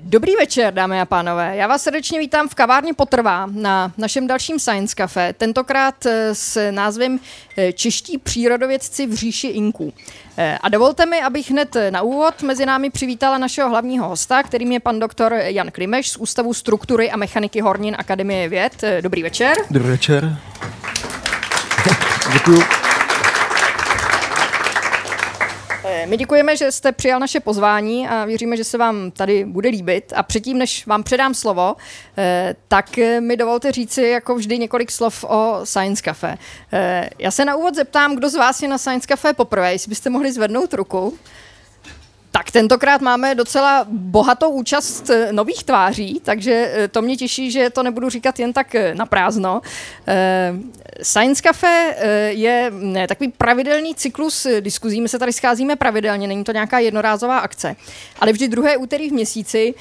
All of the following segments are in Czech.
Dobrý večer, dámy a pánové. Já vás srdečně vítám v kavárně Potrvá na našem dalším Science Café, tentokrát eh, s názvem eh, Čeští přírodovědci v říši Inků. Eh, a dovolte mi, abych hned na úvod mezi námi přivítala našeho hlavního hosta, kterým je pan doktor Jan Klimeš z Ústavu struktury a mechaniky Hornin Akademie věd. Dobrý večer. Dobrý večer. Děkuji. My děkujeme, že jste přijal naše pozvání a věříme, že se vám tady bude líbit. A předtím, než vám předám slovo, eh, tak mi dovolte říci jako vždy několik slov o Science Cafe. Eh, já se na úvod zeptám, kdo z vás je na Science Cafe poprvé, jestli byste mohli zvednout ruku. Tak tentokrát máme docela bohatou účast eh, nových tváří, takže eh, to mě těší, že to nebudu říkat jen tak eh, na prázdno. Science Cafe je takový pravidelný cyklus diskuzí. My se tady scházíme pravidelně, není to nějaká jednorázová akce. Ale vždy druhé úterý v měsíci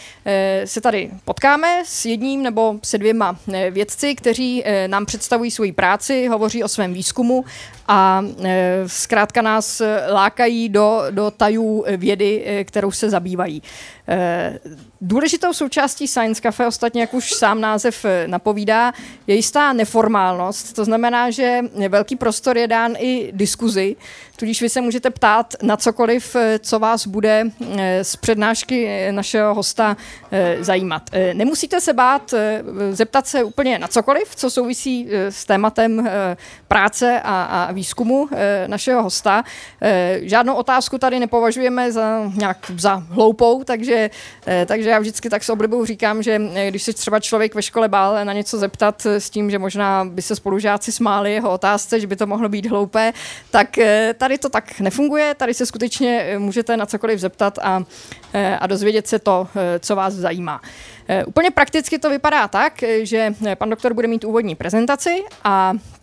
se tady potkáme s jedním nebo se dvěma vědci, kteří nám představují svoji práci, hovoří o svém výzkumu a zkrátka nás lákají do, do tajů vědy Eh, kterou se zabývají. Eh, důležitou součástí Science Cafe, ostatně jak už sám název eh, napovídá, je jistá neformálnost. To znamená, že velký prostor je dán i diskuzi, tudíž vy se můžete ptát na cokoliv, co vás bude z přednášky našeho hosta zajímat. Nemusíte se bát zeptat se úplně na cokoliv, co souvisí s tématem práce a, a výzkumu našeho hosta. Žádnou otázku tady nepovažujeme za nějak za hloupou, takže, eh, takže já vždycky tak s oblibou říkám, že eh, když se třeba člověk ve škole bál na něco zeptat s tím, že možná by se spolužáci smáli jeho otázce, že by to mohlo být hloupé, tak eh, tady to tak nefunguje, tady se skutečně můžete na cokoliv zeptat a, a dozvědět se to, co vás zajímá. Úplně prakticky to vypadá tak, že pan doktor bude mít úvodní prezentaci a Eh,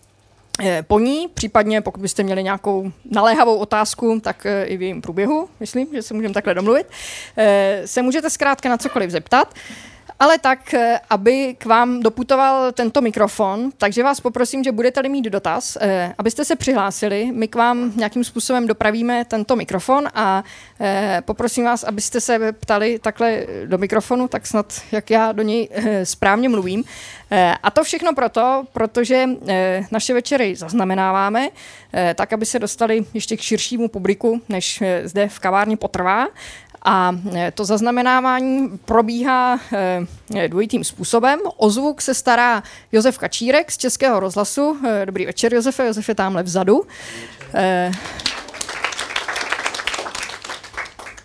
po ní, případně pokud byste měli nějakou naléhavou otázku, tak eh, i v jejím průběhu, myslím, že se můžeme takhle domluvit, eh, se můžete zkrátka na cokoliv zeptat ale tak, eh, aby k vám doputoval tento mikrofon, takže vás poprosím, že budete-li mít dotaz, eh, abyste se přihlásili, my k vám nějakým způsobem dopravíme tento mikrofon a eh, poprosím vás, abyste se ptali takhle do mikrofonu, tak snad jak já do něj správně mluvím. A to všechno proto, protože naše večery zaznamenáváme, tak aby se dostali ještě k širšímu publiku, než zde v kavárně potrvá. A e, to zaznamenávání probíhá e, dvojitým způsobem. O zvuk se stará Josef Kačírek z Českého rozhlasu. E, dobrý večer, Josefe. Josef je tamhle vzadu.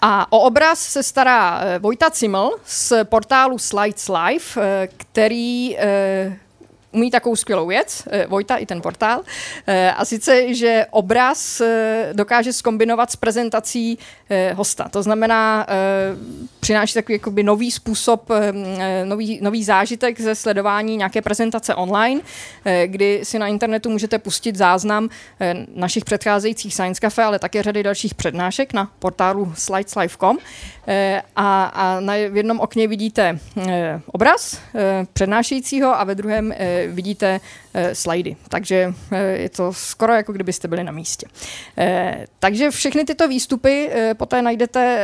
A o obraz se stará Vojta Ciml z portálu Slides Live, který umí takovou skvělou věc, eh, Vojta i ten portál, eh, a sice, že obraz eh, dokáže skombinovat s prezentací hosta. To znamená, přináší takový jakoby nový způsob, nový, nový zážitek ze sledování nějaké prezentace online, kdy si na internetu můžete pustit záznam našich předcházejících Science Cafe, ale také řady dalších přednášek na portálu slideslive.com a, a na, v jednom okně vidíte obraz přednášejícího a ve druhém vidíte eh, slajdy. Takže eh, je to skoro jako kdybyste byli na místě. Eh, takže všechny tyto výstupy poté najdete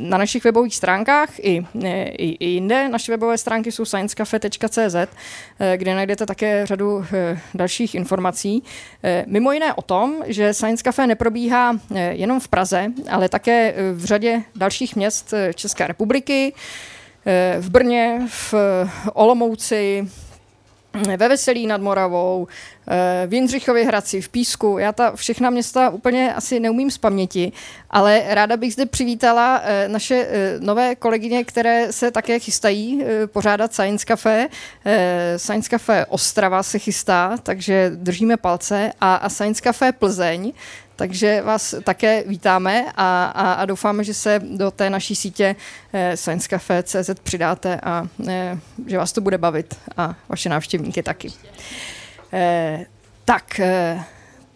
na našich webových stránkách i, i, i jinde. Naše webové stránky jsou sciencecafe.cz, kde najdete také řadu dalších informací. Mimo jiné o tom, že Science Cafe neprobíhá jenom v Praze, ale také v řadě dalších měst České republiky, v Brně, v Olomouci, ve Veselí nad Moravou, eh, v Jindřichově Hradci, v Písku. Já ta všechna města úplně asi neumím z paměti, ale ráda bych zde přivítala eh, naše eh, nové kolegyně, které se také chystají pořádat Science Cafe. Science Cafe Ostrava se chystá, takže držíme palce a, Science Cafe Plzeň takže vás také vítáme a, a, a doufáme, že se do té naší sítě eh, Science Cafe CZ přidáte a eh, že vás to bude bavit a vaše návštěvníky taky. Eh, tak, eh,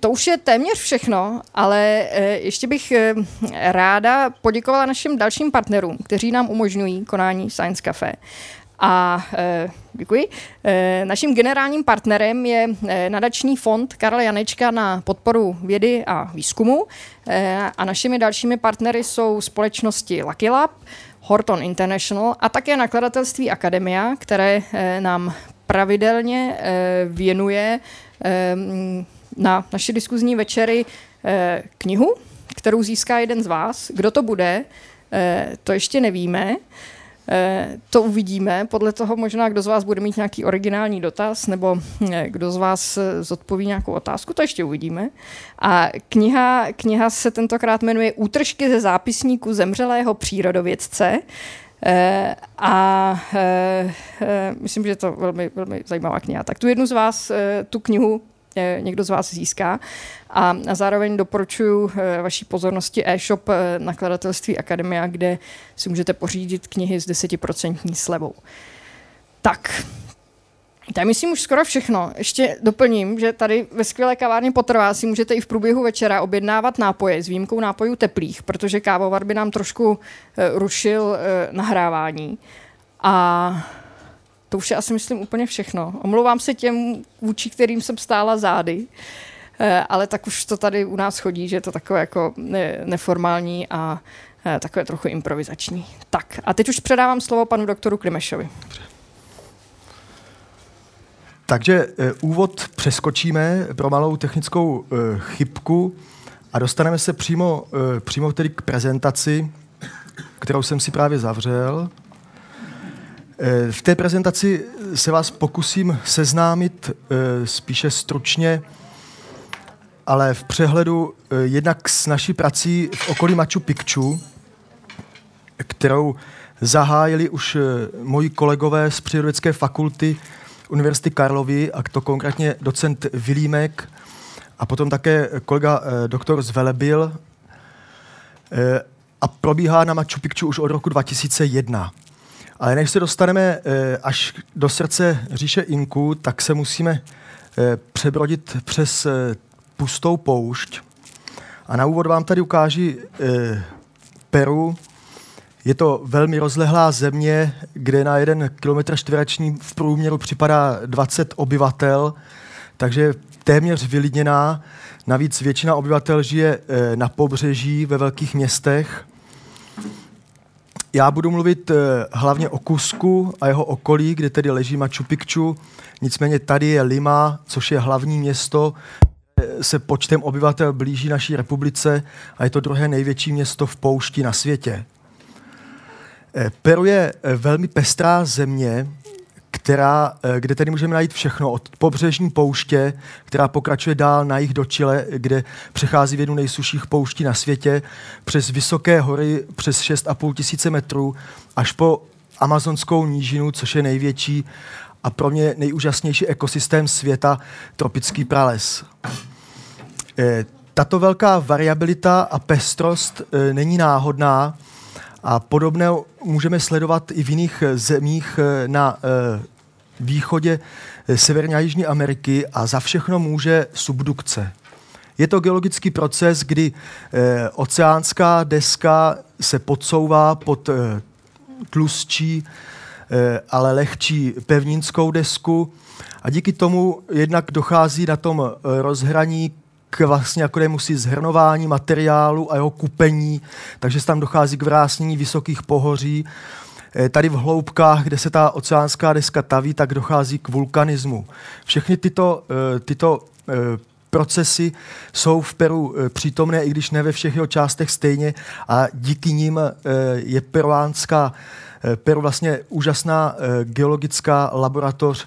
to už je téměř všechno, ale eh, ještě bych eh, ráda poděkovala našim dalším partnerům, kteří nám umožňují konání Science Cafe. A e, děkuji. E, naším generálním partnerem je e, nadační fond Karla Janečka na podporu vědy a výzkumu. A našimi dalšími partnery jsou společnosti Lucky Lab, Horton International a také nakladatelství Akademia, které nám pravidelně věnuje na naše diskuzní večery knihu, kterou získá jeden z vás. Kdo to bude, to ještě nevíme. Eh, to uvidíme, podle toho možná, kdo z vás bude mít nějaký originální dotaz, nebo eh, kdo z vás eh, zodpoví nějakou otázku, to ještě uvidíme. A kniha, kniha se tentokrát jmenuje Útržky ze zápisníku zemřelého přírodovědce. A myslím, že je to velmi, velmi zajímavá kniha. Tak tu jednu z vás tu knihu někdo z vás získá. A zároveň doporučuji eh, vaší pozornosti e-shop eh, nakladatelství Akademia, kde si můžete pořídit knihy s 10% slevou. Tak, to myslím už skoro všechno. Ještě doplním, že tady ve skvělé kavárně Potrvá si můžete i v průběhu večera objednávat nápoje s výjimkou nápojů teplých, protože kávovar by nám trošku eh, rušil nahrávání. A to už je asi, myslím, úplně všechno. Omlouvám se těm, vůči kterým jsem stála zády, eh, ale tak už to tady u nás chodí, že je to takové jako neformální a eh, takové trochu improvizační. Tak a teď už předávám slovo panu doktoru Klimešovi. Takže eh, úvod přeskočíme pro malou technickou chybku a dostaneme se přímo, přímo tedy k prezentaci, kterou jsem si právě zavřel. V té prezentaci se vás pokusím seznámit eh, spíše stručně, ale v přehledu eh, jednak s naší prací v okolí Machu Picchu, kterou zahájili už eh, moji kolegové z Přírodovědské fakulty Univerzity Karlovy, a to konkrétně docent Vilímek a potom také kolega doktor Zvelebil. A probíhá na Machu Picchu už od roku 2001. Ale než se dostaneme eh, až do srdce říše Inku, tak se musíme eh, přebrodit přes eh, pustou poušť. A na úvod vám tady ukáži Peru. Je to velmi rozlehlá země, kde na jeden kilometr čtvereční v průměru připadá 20 obyvatel, takže téměř vylidněná. Navíc většina obyvatel žije na pobřeží ve velkých městech. Já budu mluvit uh, hlavně o Kusku a jeho okolí, kde tedy leží Machu Picchu. Nicméně tady je Lima, což je hlavní město, se počtem obyvatel blíží naší republice a je to druhé největší město v poušti na světě. Eh, Peru je eh, velmi pestrá země, která, eh, kde tedy můžeme najít všechno od pobřežní pouště, která pokračuje dál na jih do Chile, kde přechází v jednu nejsuších pouští na světě, přes vysoké hory přes 6,5 tisíce metrů, až po amazonskou nížinu, což je největší a pro mě nejúžasnější ekosystém světa, tropický prales. Eh, tato velká variabilita a pestrost eh, není náhodná, a podobné můžeme sledovat i v jiných zemích na východě eh, Severní a Jižní Ameriky a za všechno může subdukce. Je to geologický proces, kdy eh, oceánská deska se podsouvá pod eh, tlustší, eh, ale lehčí pevninskou desku a díky tomu jednak dochází na tom eh, rozhraní k vlastně jako musí zhrnování materiálu a jeho kupení, takže se tam dochází k vrásnění vysokých pohoří Eh, tady v hloubkách, kde se ta oceánská deska taví, tak dochází k vulkanismu. Všechny tyto, eh, tyto eh, procesy jsou v Peru přítomné, i když ne ve všech jeho částech stejně a díky nim je peruánská Peru vlastně úžasná geologická laboratoř,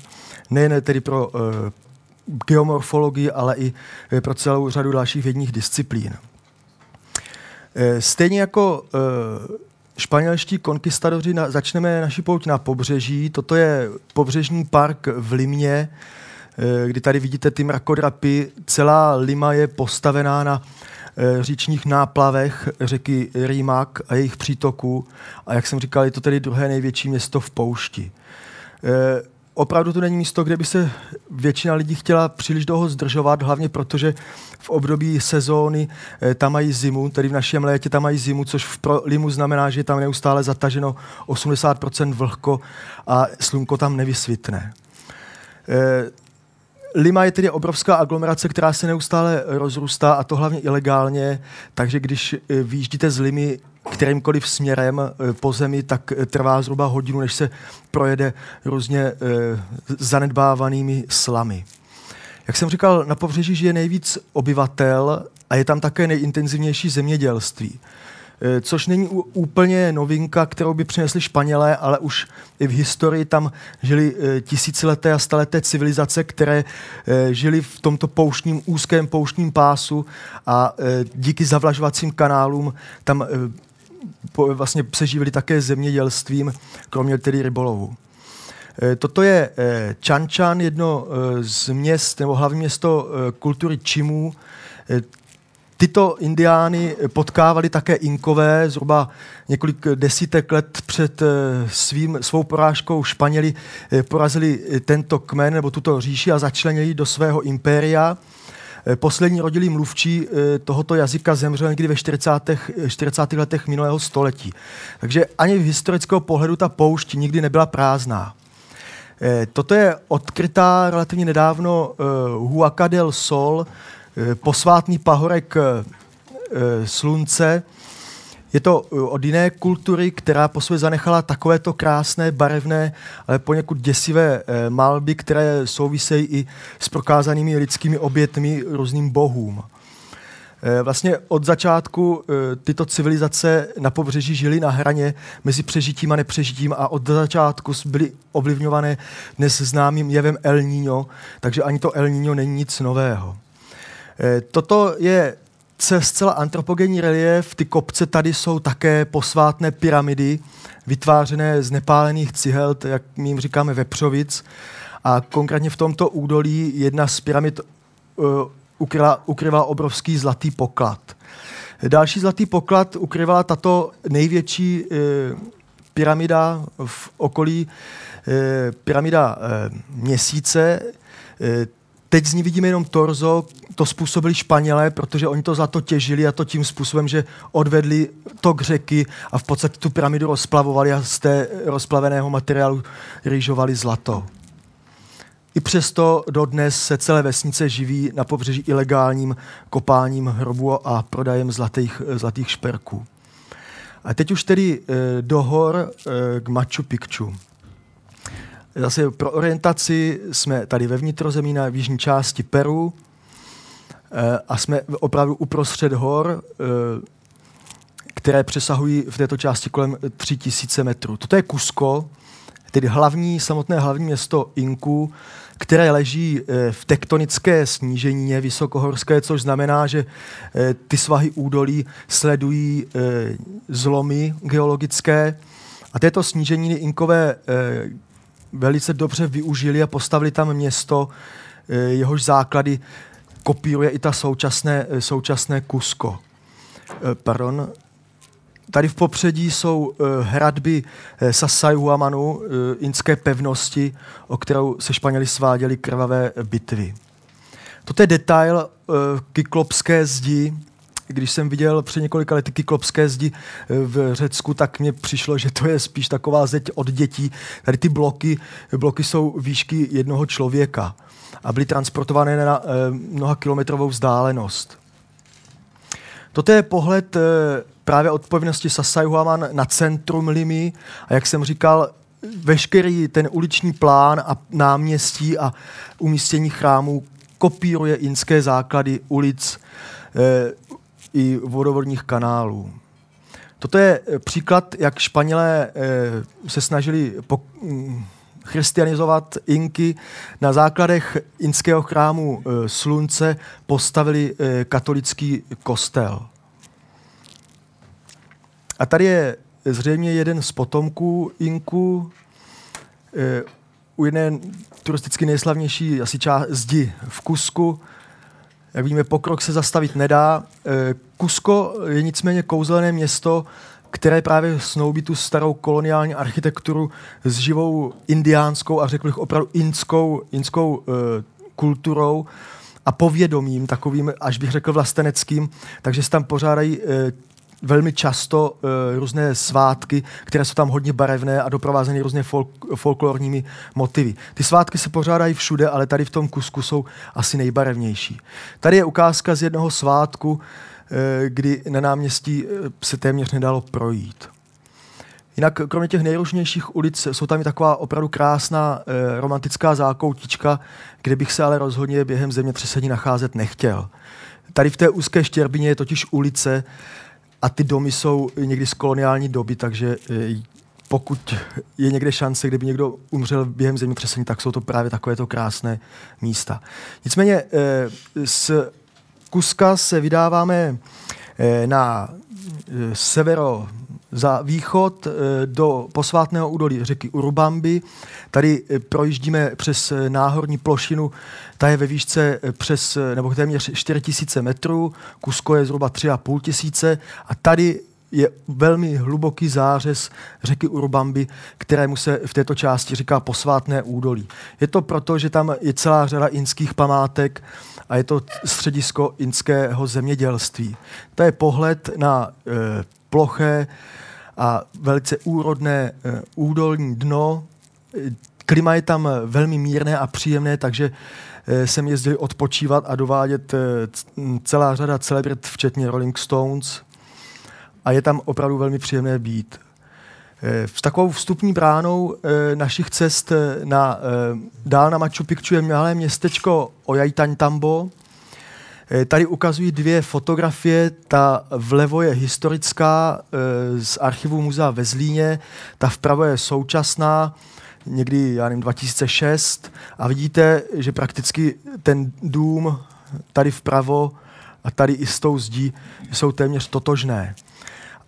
nejen tedy pro geomorfologii, ale i pro celou řadu dalších vědních disciplín. Stejně jako španělští konkistadoři, začneme naši pouť na pobřeží. Toto je pobřežní park v Limě, eh, kdy tady vidíte ty mrakodrapy. Celá Lima je postavená na eh, říčních náplavech řeky Rýmak a jejich přítoků. A jak jsem říkal, je to tedy druhé největší město v poušti. Opravdu to není místo, kde by se většina lidí chtěla příliš dlouho zdržovat, hlavně protože v období sezóny eh, tam mají zimu, tedy v našem létě tam mají zimu, což v Limu znamená, že je tam neustále zataženo 80% vlhko a slunko tam nevysvitne. Eh, Lima je tedy obrovská aglomerace, která se neustále rozrůstá a to hlavně ilegálně, takže když eh, vyjíždíte z Limy kterýmkoliv směrem po zemi, tak trvá zhruba hodinu, než se projede různě zanedbávanými slamy. Jak jsem říkal, na pobřeží žije nejvíc obyvatel a je tam také nejintenzivnější zemědělství. Eh, což není úplně novinka, kterou by přinesli Španělé, ale už i v historii tam žili eh, tisícileté a staleté civilizace, které eh, žili v tomto pouštním, úzkém pouštním pásu a díky zavlažovacím kanálům tam vlastně se živili také zemědělstvím, kromě tedy rybolovu. Toto je Čančan, jedno z měst, nebo hlavní město kultury Čimů. Tyto indiány potkávali také Inkové zhruba několik desítek let před svým, svou porážkou Španěli porazili tento kmen nebo tuto říši a začlenili do svého impéria. Eh, poslední rodilý mluvčí tohoto jazyka zemřel někdy ve 40. 40. letech minulého století. Takže ani v historického pohledu ta poušť nikdy nebyla prázdná. Toto je odkrytá relativně nedávno Huaca del Sol, Eh, posvátný pahorek eh, eh, slunce. Je to od jiné kultury, která po sobě zanechala takovéto krásné, barevné, ale poněkud děsivé malby, které souvisejí i s prokázanými lidskými obětmi různým bohům. Vlastně od začátku tyto civilizace na pobřeží žily na hraně mezi přežitím a nepřežitím a od začátku byly ovlivňované dnes známým jevem El Niño, takže ani to El Niño není nic nového. Eh, toto je zcela antropogenní relief. Ty kopce tady jsou také posvátné pyramidy, vytvářené z nepálených cihel, jak my jim říkáme vepřovic. A konkrétně v tomto údolí jedna z pyramid uh, ukryla, ukryvala obrovský zlatý poklad. Další zlatý poklad ukryvala tato největší uh, pyramida v okolí, uh, pyramida uh, měsíce. Uh, Teď z ní vidíme jenom torzo, to způsobili Španělé, protože oni to za to těžili a to tím způsobem, že odvedli tok řeky a v podstatě tu pyramidu rozplavovali a z té rozplaveného materiálu rýžovali zlato. I přesto dodnes se celé vesnice živí na pobřeží ilegálním kopáním hrobu a prodajem zlatých, zlatých šperků. A teď už tedy e, do hor e, k Machu Picchu. Zase pro orientaci jsme tady ve vnitrozemí na jižní části Peru eh, a jsme opravdu uprostřed hor, eh, které přesahují v této části kolem 3000 metrů. Toto je Cusco, tedy hlavní, samotné hlavní město Inku, které leží eh, v tektonické sníženině vysokohorské, což znamená, že ty svahy údolí sledují zlomy geologické. A této sníženiny Inkové velice dobře využili a postavili tam město, eh, jehož základy kopíruje i ta současné, eh, současné Kusko. Eh, pardon. Tady v popředí jsou hradby Sasayuamanu, inské pevnosti, o kterou se Španěli sváděli krvavé bitvy. Toto je detail kyklopské zdi, když jsem viděl před několika lety kyklopské zdi eh, v Řecku, tak mně přišlo, že to je spíš taková zeď od dětí. Tady ty bloky, bloky jsou výšky jednoho člověka a byly transportované na eh, mnoha kilometrovou vzdálenost. Toto je pohled eh, právě odpovědnosti Sasayuaman na centrum Limy a jak jsem říkal, veškerý ten uliční plán a náměstí a umístění chrámů kopíruje inské základy ulic i vodovodních kanálů. Toto je eh, příklad, jak Španělé eh, se snažili mm, christianizovat Inky. Na základech inského chrámu eh, Slunce postavili katolický kostel. A tady je zřejmě jeden z potomků Inku, u jedné turisticky nejslavnější asi část zdi v Kusku, jak víme, pokrok se zastavit nedá. Kusko eh, je nicméně kouzelné město, které právě snoubí tu starou koloniální architekturu s živou indiánskou a řekl bych opravdu inskou, inskou uh, kulturou a povědomím, takovým, až bych řekl vlasteneckým, takže se tam pořádají uh, velmi často uh, různé svátky, které jsou tam hodně barevné a doprovázeny různě folk, folklorními motivy. Ty svátky se pořádají všude, ale tady v tom kusku jsou asi nejbarevnější. Tady je ukázka z jednoho svátku, kdy na náměstí se téměř nedalo projít. Jinak kromě těch nejružnějších ulic jsou tam i taková opravdu krásná e, romantická zákoutička, kde bych se ale rozhodně během zemětřesení nacházet nechtěl. Tady v té úzké štěrbině je totiž ulice a ty domy jsou někdy z koloniální doby, takže pokud je někde šance, kdyby někdo umřel během zemětřesení, tak jsou to právě takovéto krásné místa. Nicméně z Kuska se vydáváme e, na severo za východ eh, do posvátného údolí řeky Urubambi. Tady eh, projíždíme přes eh, náhorní plošinu, ta je ve výšce přes, nebo téměř 4000 metrů, Kusko je zhruba 3,5 tisíce a tady je velmi hluboký zářez řeky Urubambi, kterému se v této části říká posvátné údolí. Je to proto, že tam je celá řada inských památek a je to středisko inského zemědělství. To je pohled na e, ploché a velice úrodné eh, údolní dno. Klima je tam velmi mírné a příjemné, takže jsem jezdil odpočívat a dovádět eh, celá řada celebrit, včetně Rolling Stones. A je tam opravdu velmi příjemné být. S takovou vstupní bránou našich cest na, dál na Machu Picchu je malé městečko Ollantaytambo, Eh, tady ukazují dvě fotografie. Ta vlevo je historická eh, z archivu muzea ve Zlíně, ta vpravo je současná, někdy, já nevím, 2006 a vidíte, že prakticky ten dům tady vpravo a tady i s tou zdí jsou téměř totožné.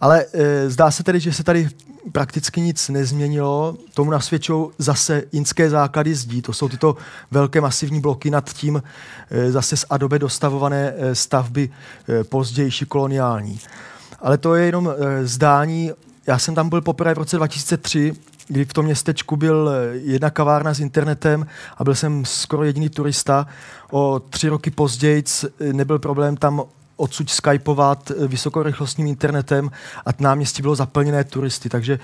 Ale e, zdá se tedy, že se tady prakticky nic nezměnilo. Tomu nasvědčují zase inské základy zdí. To jsou tyto velké masivní bloky nad tím e, zase z Adobe dostavované e, stavby e, pozdější koloniální. Ale to je jenom zdání. Já jsem tam byl poprvé v roce 2003, kdy v tom městečku byl jedna kavárna s internetem a byl jsem skoro jediný turista. O tři roky později nebyl problém tam odsud skypovat eh, vysokorychlostním internetem a náměstí bylo zaplněné turisty. Takže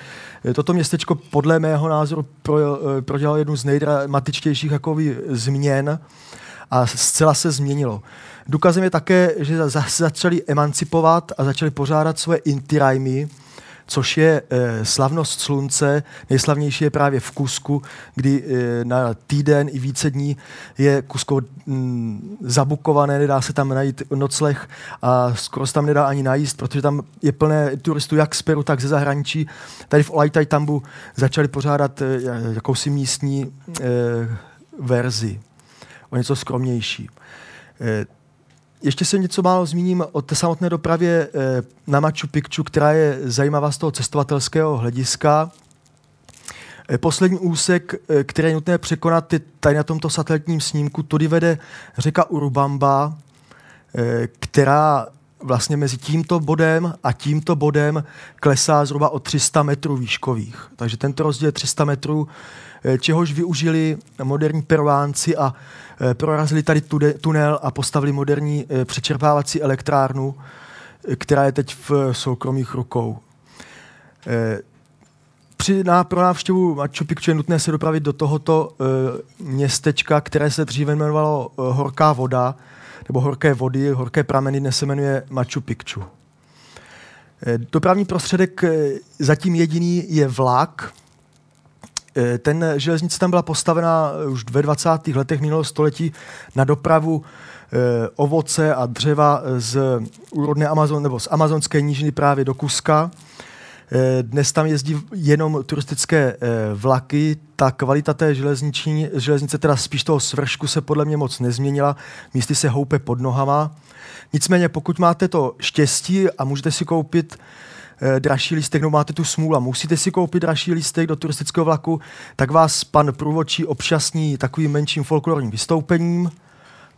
eh, toto městečko podle mého názoru pro, eh, prodělalo jednu z nejdramatičtějších jakoby, změn a zcela se změnilo. Důkazem je také, že začali emancipovat a začali pořádat svoje intirajmy, což je e, slavnost slunce. Nejslavnější je právě v Kusku, kdy e, na týden i více dní je Kusko mm, zabukované, nedá se tam najít nocleh a skoro se tam nedá ani najíst, protože tam je plné turistů jak z Peru, tak ze zahraničí. Tady v Olajtajtambu začali pořádat e, jakousi místní verzi, o něco skromnější. Ještě se něco málo zmíním o té samotné dopravě eh, na Machu Picchu, která je zajímavá z toho cestovatelského hlediska. Eh, poslední úsek, eh, který je nutné překonat, je tady na tomto satelitním snímku. Tudy vede řeka Urubamba, která vlastně mezi tímto bodem a tímto bodem klesá zhruba o 300 metrů výškových. Takže tento rozdíl je 300 metrů, čehož využili moderní peruánci a Eh, prorazili tady tunel a postavili moderní eh, přečerpávací elektrárnu, eh, která je teď v soukromých rukou. Při ná, pro návštěvu Machu Picchu je nutné se dopravit do tohoto městečka, které se dříve jmenovalo Horká voda, nebo Horké vody, Horké prameny, dnes se jmenuje Machu Picchu. Dopravní prostředek zatím jediný je vlak, Eh, ten železnice tam byla postavena už ve 20. letech minulého století na dopravu eh, ovoce a dřeva z úrodné Amazon, nebo z amazonské nížiny právě do Kuska. Eh, dnes tam jezdí jenom turistické vlaky, ta kvalita té železniční, železnice, teda spíš toho svršku se podle mě moc nezměnila, místy se houpe pod nohama. Nicméně pokud máte to štěstí a můžete si koupit eh, dražší lístek, no máte tu smůlu a musíte si koupit dražší lístek do turistického vlaku, tak vás pan průvodčí občasní takovým menším folklorním vystoupením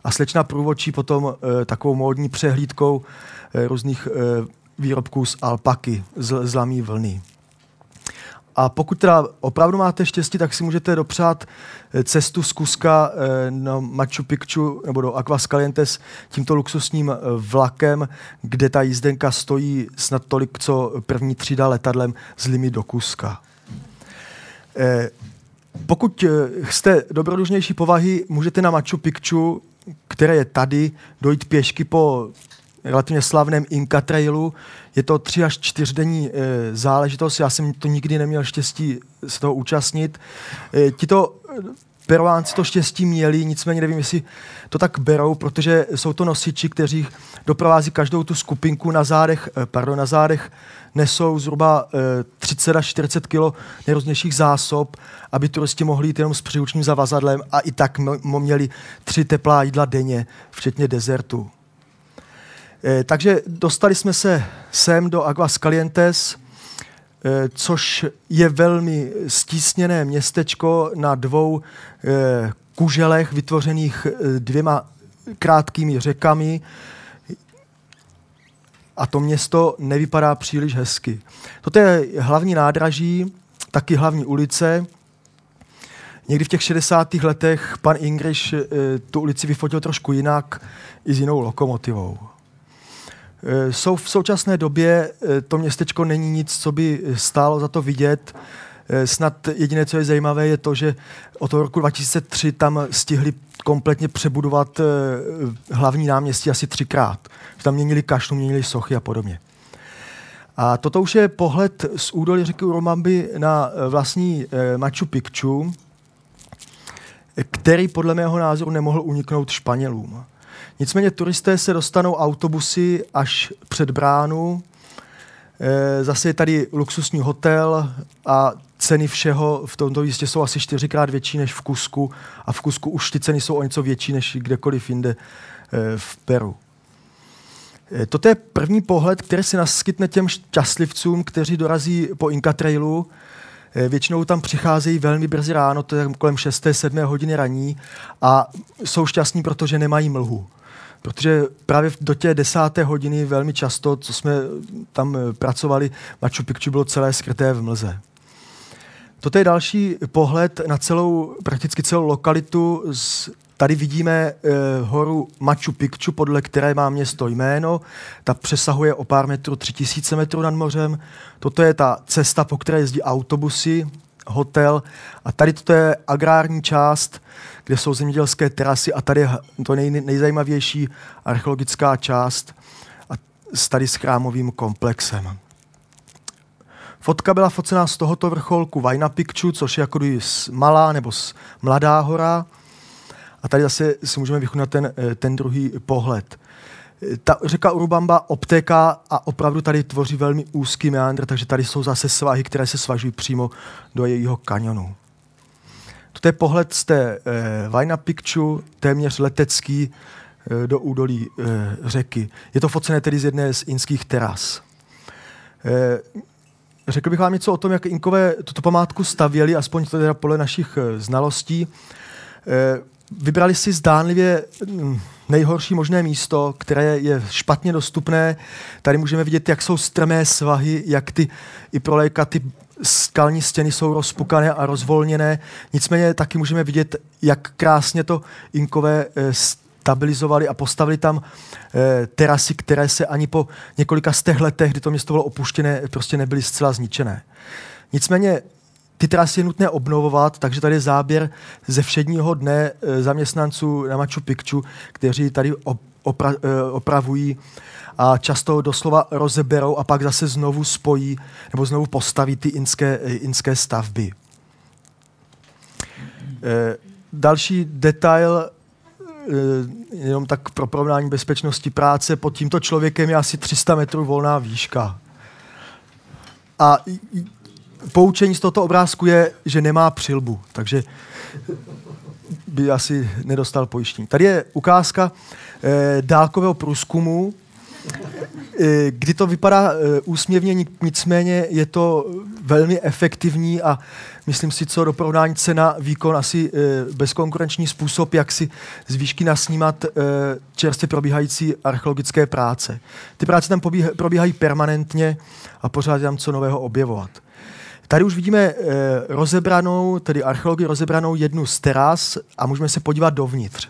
a slečna průvodčí potom eh, takovou módní přehlídkou eh, různých eh, výrobků z alpaky, z, z lamí vlny. A pokud teda opravdu máte štěstí, tak si můžete dopřát eh, cestu z Kuska eh, na Machu Picchu nebo do Aquascalientes tímto luxusním eh, vlakem, kde ta jízdenka stojí snad tolik, co první třída letadlem z Limy do Kuska. Pokud jste dobrodružnější povahy, můžete na Machu Picchu, které je tady, dojít pěšky po relativně slavném Inca Trailu. Je to tři až čtyřdenní záležitost, já jsem to nikdy neměl štěstí se toho účastnit. Tito Peruánci to štěstí měli, nicméně nevím, jestli to tak berou, protože jsou to nosiči, kteří doprovází každou tu skupinku na zádech, pardon, na zádech nesou zhruba 30 až 40 kg nejrůznějších zásob, aby turisti mohli jít jenom s příručním zavazadlem a i tak měli tři teplá jídla denně, včetně dezertu. Eh, takže dostali jsme se sem do Aguas Calientes, eh, což je velmi stísněné městečko na dvou eh, kuželech vytvořených dvěma krátkými řekami, a to město nevypadá příliš hezky. Toto je hlavní nádraží, taky hlavní ulice. Někdy v těch 60. letech pan Ingriš e, tu ulici vyfotil trošku jinak i s jinou lokomotivou. E, jsou v současné době e, to městečko není nic, co by stálo za to vidět. Snad jediné, co je zajímavé, je to, že od toho roku 2003 tam stihli kompletně přebudovat hlavní náměstí asi třikrát. Tam měnili kašnu, měnili sochy a podobně. A toto už je pohled z údolí řeky Urumamby na vlastní Machu Picchu, který podle mého názoru nemohl uniknout Španělům. Nicméně turisté se dostanou autobusy až před bránu. Zase je tady luxusní hotel a ceny všeho v tomto místě jsou asi čtyřikrát větší než v Kusku a v Kusku už ty ceny jsou o něco větší než kdekoliv jinde eh, v Peru. Eh, toto je první pohled, který si naskytne těm šťastlivcům, kteří dorazí po Inca Trailu. Eh, většinou tam přicházejí velmi brzy ráno, to je kolem 6. 7. hodiny raní a jsou šťastní, protože nemají mlhu. Protože právě do té desáté hodiny velmi často, co jsme tam pracovali, Machu Picchu bylo celé skryté v mlze. Toto je další pohled na celou, prakticky celou lokalitu. Z, tady vidíme e, horu Machu Picchu, podle které má město jméno. Ta přesahuje o pár metrů, 3000 metrů nad mořem. Toto je ta cesta, po které jezdí autobusy, hotel. A tady toto je agrární část, kde jsou zemědělské terasy a tady to nej, nejzajímavější archeologická část a tady s chrámovým komplexem. Fotka byla focená z tohoto vrcholku Vajna Picchu, což je jako malá nebo mladá hora. A tady zase si můžeme vychutnat ten, eh, ten druhý pohled. Ta řeka Urubamba obtéká a opravdu tady tvoří velmi úzký meandr, takže tady jsou zase svahy, které se svažují přímo do jejího kanionu. To je pohled z té eh, Vajna Picchu, téměř letecký eh, do údolí eh, řeky. Je to focené tedy z jedné z inských teras. Eh, Řekl bych vám něco o tom, jak Inkové tuto památku stavěli, aspoň to teda podle našich eh, znalostí. Eh, vybrali si zdánlivě hm, nejhorší možné místo, které je špatně dostupné. Tady můžeme vidět, jak jsou strmé svahy, jak ty i proléka ty skalní stěny jsou rozpukané a rozvolněné. Nicméně taky můžeme vidět, jak krásně to Inkové eh, stabilizovali a postavili tam e, terasy, které se ani po několika z těch letech, kdy to město bylo opuštěné, prostě nebyly zcela zničené. Nicméně ty trasy je nutné obnovovat, takže tady je záběr ze všedního dne e, zaměstnanců na Machu Picchu, kteří tady opra, e, opravují a často doslova rozeberou a pak zase znovu spojí nebo znovu postaví ty inské, inské stavby. E, další detail Eh, jenom tak pro porovnání bezpečnosti práce, pod tímto člověkem je asi 300 metrů volná výška. A poučení z tohoto obrázku je, že nemá přilbu, takže by asi nedostal pojištění. Tady je ukázka eh, dálkového průzkumu, eh, kdy to vypadá eh, úsměvně, nicméně je to velmi efektivní a myslím si, co do porovnání cena, výkon, asi bezkonkurenční způsob, jak si z výšky nasnímat čerstvě probíhající archeologické práce. Ty práce tam probíhají permanentně a pořád tam co nového objevovat. Tady už vidíme rozebranou, tedy archeologii rozebranou jednu z teras a můžeme se podívat dovnitř.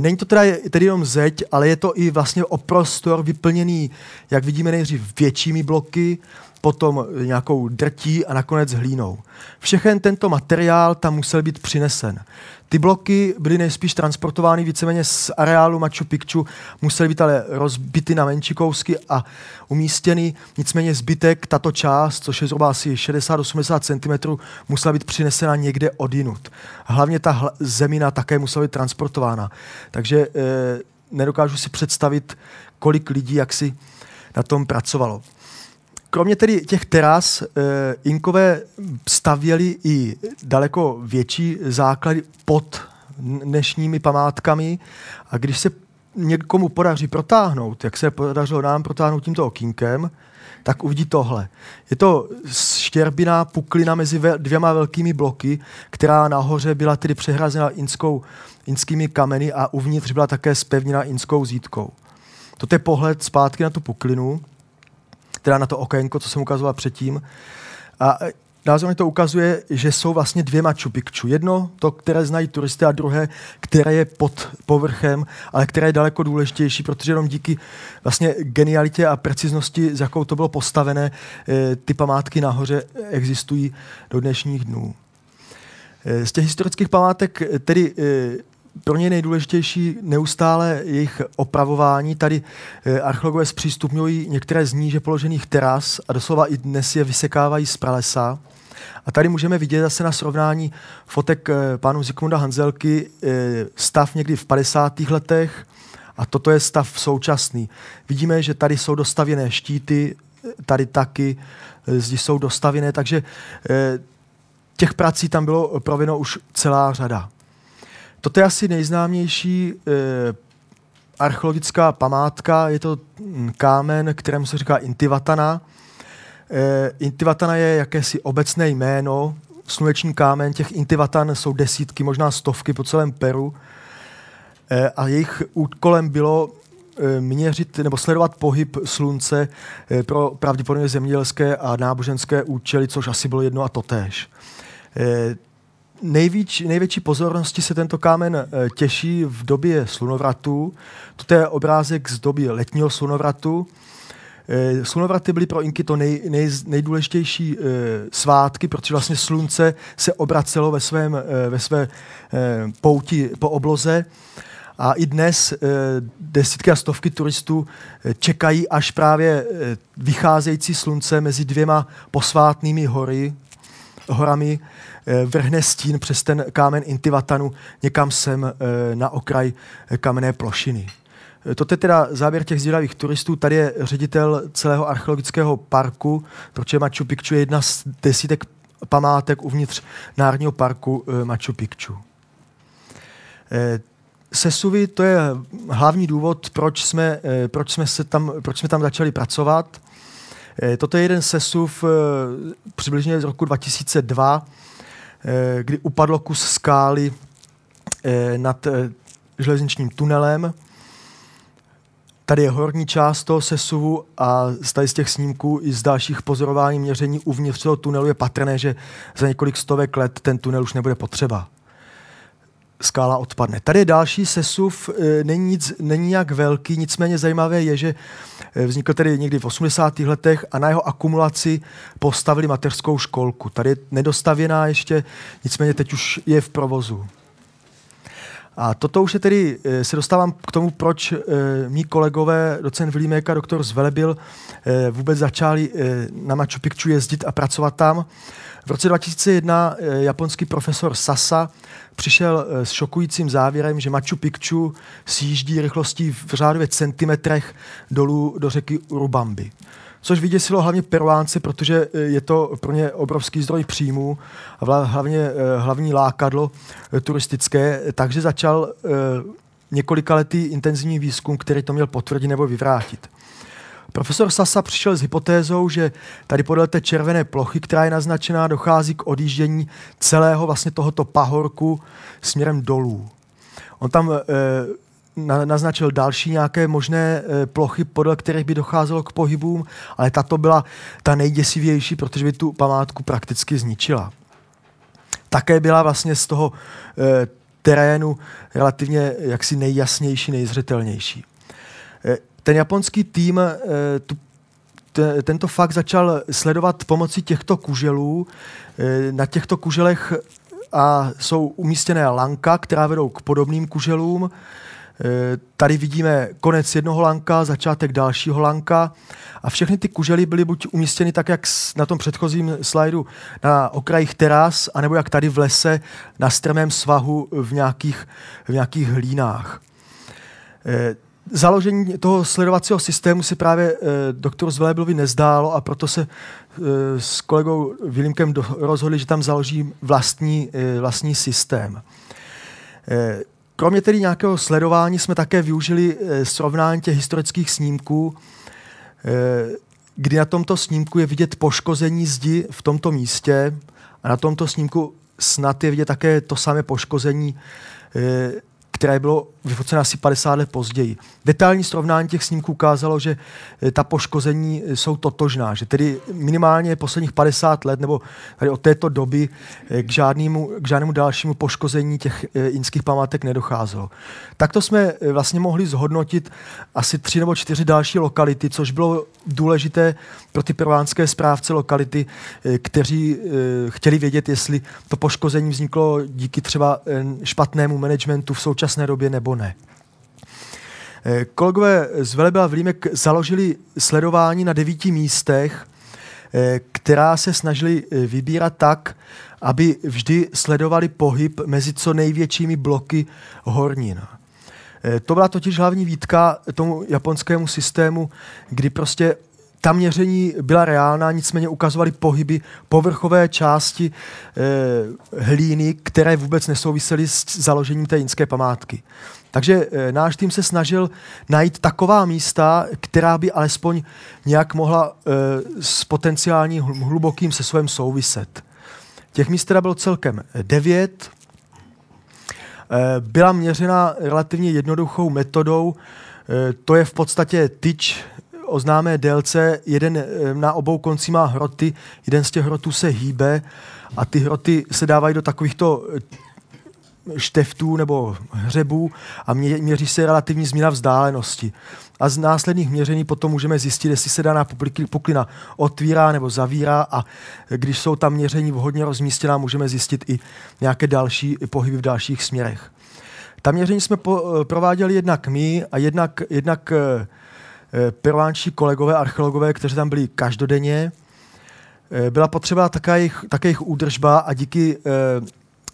Není to teda tedy jenom zeď, ale je to i vlastně o prostor vyplněný, jak vidíme nejdřív většími bloky, potom nějakou drtí a nakonec hlínou. Všechen tento materiál tam musel být přinesen. Ty bloky byly nejspíš transportovány víceméně z areálu Machu Picchu, musely být ale rozbity na menší kousky a umístěny. Nicméně zbytek, tato část, což je zhruba asi 60-80 cm, musela být přinesena někde odinut. Hlavně ta zemina také musela být transportována. Takže e, nedokážu si představit, kolik lidí jak si na tom pracovalo. Kromě tedy těch teras, e, Inkové stavěli i daleko větší základy pod dnešními památkami a když se někomu podaří protáhnout, jak se podařilo nám protáhnout tímto okýnkem, tak uvidí tohle. Je to štěrbina, puklina mezi dvěma velkými bloky, která nahoře byla tedy přehrazena inskou, inskými kameny a uvnitř byla také spevněna inskou zítkou. Toto je pohled zpátky na tu puklinu teda na to okénko, co jsem ukazoval předtím. A e, názorně to ukazuje, že jsou vlastně dvě Machu Picchu. Jedno, to, které znají turisty, a druhé, které je pod povrchem, ale které je daleko důležitější, protože jenom díky vlastně genialitě a preciznosti, s jakou to bylo postavené, e, ty památky nahoře existují do dnešních dnů. E, z těch historických památek tedy pro ně nejdůležitější neustále jejich opravování. Tady eh, archeologové zpřístupňují některé z níže položených teras a doslova i dnes je vysekávají z pralesa. A tady můžeme vidět zase na srovnání fotek eh, pánu Zikmunda Hanzelky eh, stav někdy v 50. letech a toto je stav současný. Vidíme, že tady jsou dostavěné štíty, tady taky zdi jsou dostavěné, takže těch prací tam bylo provedeno už celá řada. Toto je asi nejznámější e, archeologická památka. Je to hm, kámen, kterému se říká Intivatana. E, Intivatana je jakési obecné jméno, sluneční kámen. Těch Intivatan jsou desítky, možná stovky po celém Peru. E, a jejich úkolem bylo měřit nebo sledovat pohyb slunce pro pravděpodobně zemědělské a náboženské účely, což asi bylo jedno a totéž nejvíc, největší pozornosti se tento kámen eh, těší v době slunovratu. Toto je obrázek z doby letního slunovratu. Eh, slunovraty byly pro Inky to nej, nej, nejdůležitější e, svátky, protože vlastně slunce se obracelo ve, svém, e, ve své e, pouti po obloze. A i dnes e, desítky a stovky turistů čekají, až právě e, vycházející slunce mezi dvěma posvátnými hory, horami vrhne stín přes ten kámen Intivatanu někam sem eh, na okraj eh, kamenné plošiny. To je teda záběr těch zvědavých turistů. Tady je ředitel celého archeologického parku, protože Machu Picchu je jedna z desítek památek uvnitř Národního parku Machu Picchu. Sesuvy to je hlavní důvod, proč jsme, proč jsme, se tam, proč jsme tam začali pracovat. Toto je jeden sesuv přibližně z roku 2002, Eh, kdy upadlo kus skály eh, nad eh, železničním tunelem. Tady je horní část toho sesuvu a z těch snímků i z dalších pozorování měření uvnitř toho tunelu je patrné, že za několik stovek let ten tunel už nebude potřeba. Skála odpadne. Tady je další sesuv, není, nic, není nějak velký, nicméně zajímavé je, že Eh, vznikl tedy někdy v 80. letech a na jeho akumulaci postavili mateřskou školku. Tady je nedostavěná ještě, nicméně teď už je v provozu. A toto už je tedy, eh, se dostávám k tomu, proč e, mý kolegové, docent Vilímek a doktor Zvelebil, e, vůbec začali e, na Machu Picchu jezdit a pracovat tam. V roce 2001 e, japonský profesor Sasa přišel s šokujícím závěrem, že Machu Picchu sjíždí rychlostí v řádově centimetrech dolů do řeky Urubambi což vyděsilo hlavně Peruánci, protože e, je to pro ně obrovský zdroj příjmů a hlavně e, hlavní lákadlo e, turistické, takže začal několikaletý intenzivní výzkum, který to měl potvrdit nebo vyvrátit. Profesor Sasa přišel s hypotézou, že tady podle té červené plochy, která je naznačená, dochází k odjíždění celého vlastně tohoto pahorku směrem dolů. On tam e, naznačil další nějaké možné e, plochy, podle kterých by docházelo k pohybům, ale tato byla ta nejděsivější, protože by tu památku prakticky zničila. Také byla vlastně z toho e, terénu relativně jaksi nejjasnější, nejzřetelnější. E, ten japonský tým e, tu tento fakt začal sledovat pomocí těchto kuželů. Na těchto kuželech a jsou umístěné lanka, která vedou k podobným kuželům. Tady vidíme konec jednoho lanka, začátek dalšího lanka a všechny ty kužely byly buď umístěny tak, jak na tom předchozím slajdu na okrajích teras, anebo jak tady v lese na strmém svahu v nějakých, v nějakých hlínách. Eh, založení toho sledovacího systému si právě eh, doktor Zvelebilovi nezdálo a proto se eh, s kolegou Vilimkem do, rozhodli, že tam založí vlastní, vlastní systém. Kromě tedy nějakého sledování jsme také využili srovnání těch historických snímků, kdy na tomto snímku je vidět poškození zdi v tomto místě a na tomto snímku snad je vidět také to samé poškození které bylo vyfoceno asi 50 let později. Detailní srovnání těch snímků ukázalo, že eh, ta poškození eh, jsou totožná, že tedy minimálně posledních 50 let nebo tady od této doby eh, k žádnému, k žádnému dalšímu poškození těch inských památek nedocházelo. Takto jsme vlastně mohli zhodnotit asi tři nebo čtyři další lokality, což bylo důležité pro ty peruánské správce lokality, kteří chtěli vědět, jestli to poškození vzniklo díky třeba špatnému managementu v současné době nebo ne. Eh, kolegové z Velebila Vlímek založili sledování na devíti místech, eh, která se snažili eh, vybírat tak, aby vždy sledovali pohyb mezi co největšími bloky hornin. To byla totiž hlavní výtka tomu japonskému systému, kdy prostě ta měření byla reálná, nicméně ukazovaly pohyby povrchové části e, hlíny, které vůbec nesouvisely s založením té jinské památky. Takže e, náš tým se snažil najít taková místa, která by alespoň nějak mohla e, s potenciálním hlubokým se svém souviset. Těch míst teda bylo celkem devět. E, byla měřena relativně jednoduchou metodou, to je v podstatě tyč o známé délce, jeden eh, na obou koncích má hroty, jeden z těch hrotů se hýbe a ty hroty se dávají do takovýchto eh, šteftů nebo hřebů a mě, měří se relativní změna vzdálenosti. A z následných měření potom můžeme zjistit, jestli se daná puklina otvírá nebo zavírá a když jsou tam měření vhodně rozmístěná, můžeme zjistit i nějaké další pohyby v dalších směrech. Ta měření jsme po, eh, prováděli jednak my a jednak, jednak Eh, peruánští kolegové, archeologové, kteří tam byli každodenně. Eh, byla potřeba také jejich, také jejich údržba a díky, eh,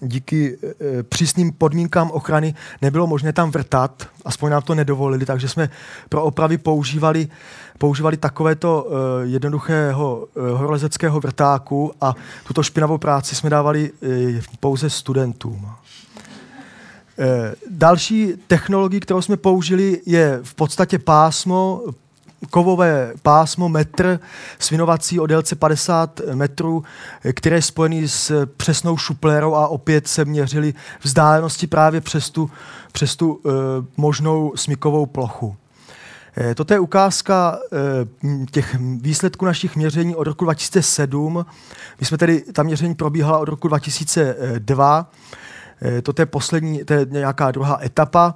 díky přísným podmínkám ochrany nebylo možné tam vrtat, aspoň nám to nedovolili, takže jsme pro opravy používali, používali takovéto jednoduchého horolezeckého vrtáku a tuto špinavou práci jsme dávali pouze studentům. Eh, další technologie, kterou jsme použili, je v podstatě pásmo, kovové pásmo metr svinovací o délce 50 metrů, které je spojený s přesnou šuplérou a opět se měřili vzdálenosti právě přes tu, přes tu uh, možnou smykovou plochu. Toto je ukázka těch výsledků našich měření od roku 2007. My jsme tedy, ta měření probíhala od roku 2002 Eh, to je poslední, to je nějaká druhá etapa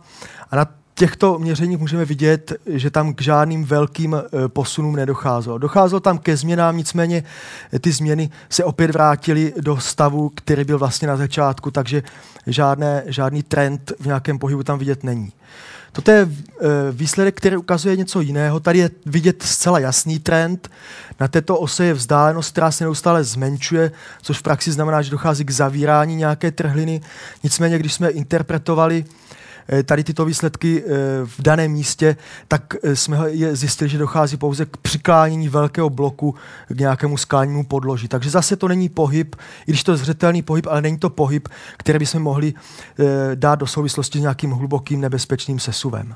a na těchto měřeních můžeme vidět, že tam k žádným velkým eh, posunům nedocházelo. Docházelo tam ke změnám, nicméně eh, ty změny se opět vrátily do stavu, který byl vlastně na začátku, takže žádné, žádný trend v nějakém pohybu tam vidět není. Toto je eh, výsledek, který ukazuje něco jiného. Tady je vidět zcela jasný trend. Na této ose je vzdálenost, která se neustále zmenšuje, což v praxi znamená, že dochází k zavírání nějaké trhliny. Nicméně, když jsme interpretovali tady tyto výsledky eh, v daném místě, tak eh, jsme zjistili, že dochází pouze k přiklánění velkého bloku k nějakému skalnímu podloží. Takže zase to není pohyb, i když to je zřetelný pohyb, ale není to pohyb, který bychom mohli dát do souvislosti s nějakým hlubokým nebezpečným sesuvem.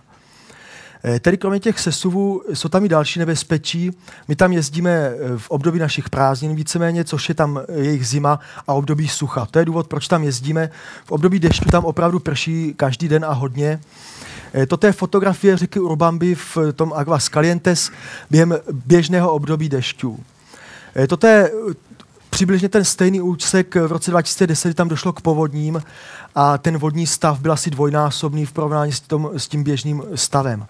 Eh, tedy kromě těch sesuvů jsou tam i další nebezpečí. My tam jezdíme eh, v období našich prázdnin víceméně, což je tam eh, jejich zima a období sucha. To je důvod, proč tam jezdíme. V období dešťu tam opravdu prší každý den a hodně. Toto je fotografie řeky Urbambi v tom Aguas Calientes během běžného období dešťů. Toto je přibližně ten stejný úsek v roce 2010 tam došlo k povodním a ten vodní stav byl asi dvojnásobný v porovnání s, tom, s tím běžným stavem.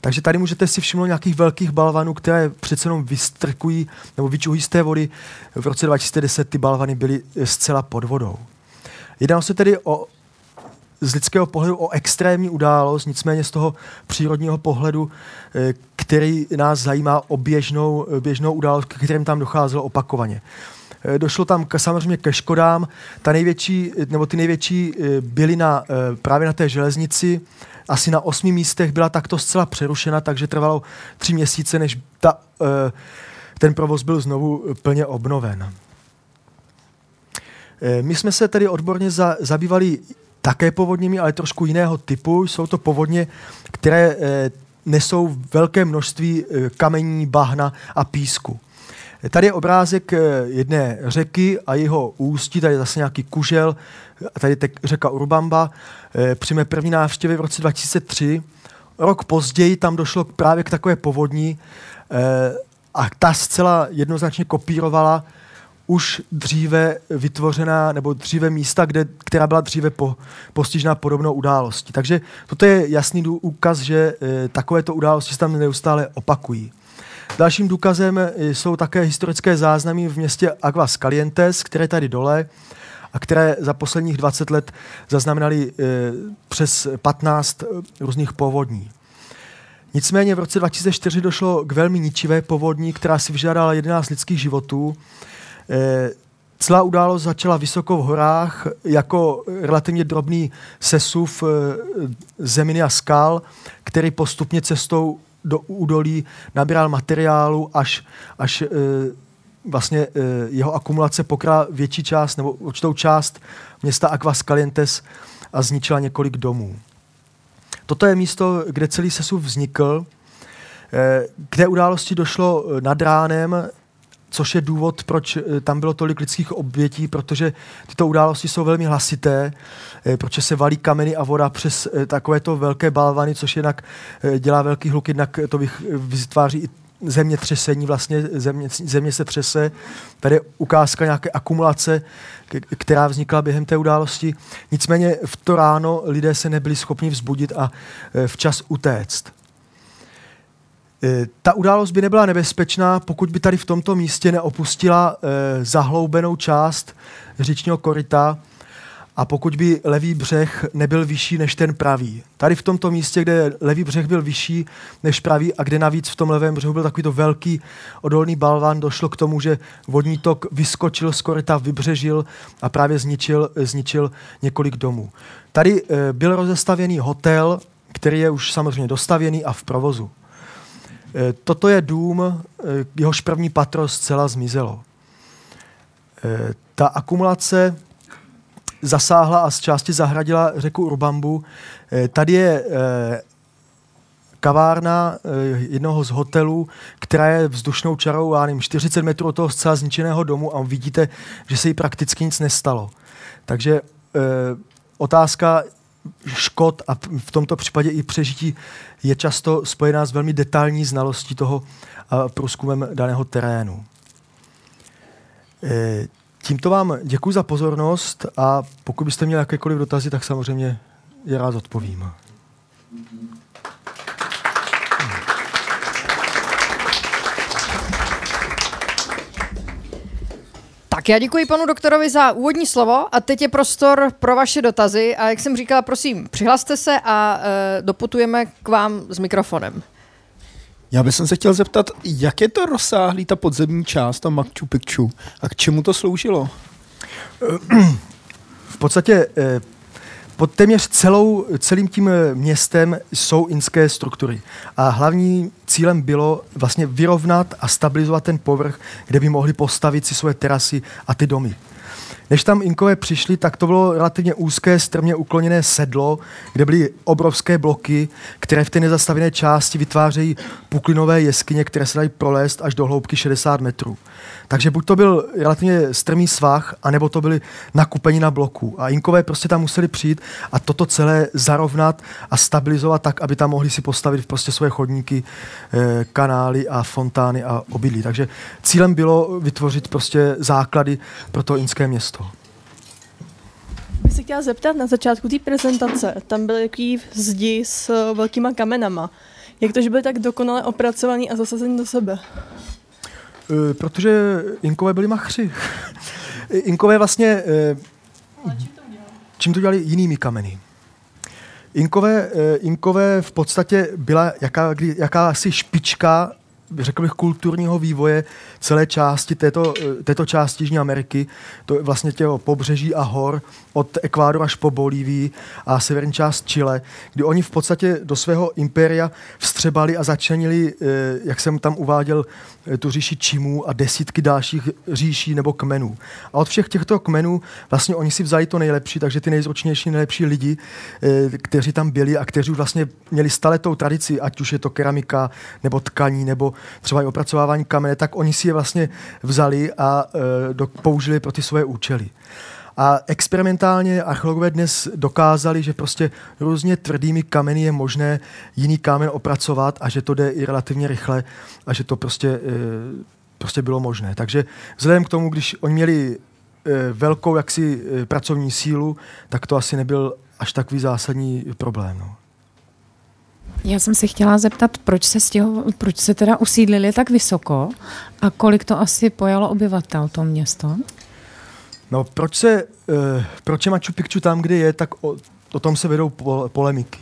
Takže tady můžete si všimnout nějakých velkých balvanů, které přece jenom vystrkují nebo vyčuhují z té vody. V roce 2010 ty balvany byly zcela pod vodou. Jedná se tedy o z lidského pohledu o extrémní událost, nicméně z toho přírodního pohledu, eh, který nás zajímá o běžnou, běžnou událost, k kterým tam docházelo opakovaně. Eh, došlo tam k, samozřejmě ke škodám. Ta největší, nebo ty největší eh, byly na, právě na té železnici. Asi na osmi místech byla takto zcela přerušena, takže trvalo tři měsíce, než ta, ten provoz byl znovu plně obnoven. My jsme se tedy odborně za, zabývali také povodněmi, ale trošku jiného typu. Jsou to povodně, které eh, nesou velké množství eh, kamení, bahna a písku. Tady je obrázek eh, jedné řeky a jeho ústí, tady je zase nějaký kužel, tady je řeka Urbamba. Při mé první návštěvě v roce 2003, rok později tam došlo právě k takové povodní a ta zcela jednoznačně kopírovala už dříve vytvořená, nebo dříve místa, kde, která byla dříve po, postižná podobnou událostí. Takže toto je jasný důkaz, že e, takovéto události se tam neustále opakují. Dalším důkazem jsou také historické záznamy v městě Aguas Calientes, které tady dole a které za posledních 20 let zaznamenaly e, přes 15 různých povodní. Nicméně v roce 2004 došlo k velmi ničivé povodní, která si vyžádala 11 lidských životů Eh, celá událost začala vysoko v horách jako relativně drobný sesuv eh, zeminy a skal, který postupně cestou do údolí nabíral materiálu, až, až eh, vlastně jeho akumulace pokryla větší část nebo určitou část města Aquas Calientes a zničila několik domů. Toto je místo, kde celý sesuv vznikl. K té události došlo nad ránem což je důvod, proč eh, tam bylo tolik lidských obětí, protože tyto události jsou velmi hlasité, eh, proč se valí kameny a voda přes eh, takovéto velké balvany, což jednak dělá velký hluk, jednak to vytváří i zemětřesení, vlastně země, země se třese. Tady je ukázka nějaké akumulace, která vznikla během té události. Nicméně v to ráno lidé se nebyli schopni vzbudit a včas utéct. Eh, ta událost by nebyla nebezpečná, pokud by tady v tomto místě neopustila eh, zahloubenou část říčního koryta a pokud by levý břeh nebyl vyšší než ten pravý. Tady v tomto místě, kde levý břeh byl vyšší než pravý a kde navíc v tom levém břehu byl takovýto velký odolný balvan, došlo k tomu, že vodní tok vyskočil z koryta, vybřežil a právě zničil, zničil několik domů. Tady e, byl rozestavěný hotel, který je už samozřejmě dostavěný a v provozu. Eh, toto je dům, eh, jehož první patro zcela zmizelo. Eh, ta akumulace zasáhla a z části zahradila řeku Urbambu. Tady je kavárna jednoho z hotelů, která je vzdušnou čarou, já nevím, 40 metrů od toho zcela zničeného domu a vidíte, že se jí prakticky nic nestalo. Takže otázka škod a v tomto případě i přežití je často spojená s velmi detailní znalostí toho průzkumem daného terénu. E, tímto vám děkuji za pozornost a pokud byste měli jakékoliv dotazy, tak samozřejmě je rád odpovím. Tak já děkuji panu doktorovi za úvodní slovo a teď je prostor pro vaše dotazy a jak jsem říkala, prosím, přihlaste se a e, doputujeme k vám s mikrofonem. Já bych se chtěl zeptat, jak je to rozsáhlý ta podzemní část, ta Machu Picchu a k čemu to sloužilo? V podstatě e, pod téměř celou, celým tím eh, městem jsou inské struktury. A hlavní cílem bylo vlastně vyrovnat a stabilizovat ten povrch, kde by mohli postavit si svoje terasy a ty domy. Než tam Inkové přišli, tak to bylo relativně úzké, strmě ukloněné sedlo, kde byly obrovské bloky, které v té nezastavené části vytvářejí puklinové jeskyně, které se dají prolézt až do hloubky 60 metrů. Takže buď to byl relativně strmý svah, anebo to byly nakupení na bloku. A Inkové prostě tam museli přijít a toto celé zarovnat a stabilizovat tak, aby tam mohli si postavit prostě svoje chodníky, eh, kanály a fontány a obydlí. Takže cílem bylo vytvořit prostě základy pro to inské město. Se chtěla zeptat na začátku té prezentace. Tam byly takový zdi s velkýma kamenama. Jak to, že byly tak dokonale opracovaný a zasazený do sebe? Eh, protože Inkové byli machři. Inkové vlastně... eh, Čím to dělali jinými kameny? Inkové, eh, Inkové v podstatě byla jaká, jakási špička řekl bych, kulturního vývoje celé části této, této části Jižní Ameriky, to vlastně těho pobřeží a hor, od Ekvádoru až po Bolívii a severní část Chile, kdy oni v podstatě do svého impéria vstřebali a začenili, eh, jak jsem tam uváděl, tu říši Čimů a desítky dalších říší nebo kmenů. A od všech těchto kmenů vlastně oni si vzali to nejlepší, takže ty nejzručnější, nejlepší lidi, kteří tam byli a kteří už vlastně měli staletou tradici, ať už je to keramika nebo tkaní nebo třeba i opracovávání kamene, tak oni si je vlastně vzali a e, do, použili pro ty svoje účely. A experimentálně archeologové dnes dokázali, že prostě různě tvrdými kameny je možné jiný kámen opracovat a že to jde i relativně rychle a že to prostě, e, prostě bylo možné. Takže vzhledem k tomu, když oni měli e, velkou jaksi e, pracovní sílu, tak to asi nebyl až takový zásadní problém. No. Já jsem se chtěla zeptat, proč se, stěho, proč se teda usídlili tak vysoko a kolik to asi pojalo obyvatel, to město? No, proč, se, uh, proč je Machu Picchu tam, kde je, tak o, o tom se vedou po, polemiky.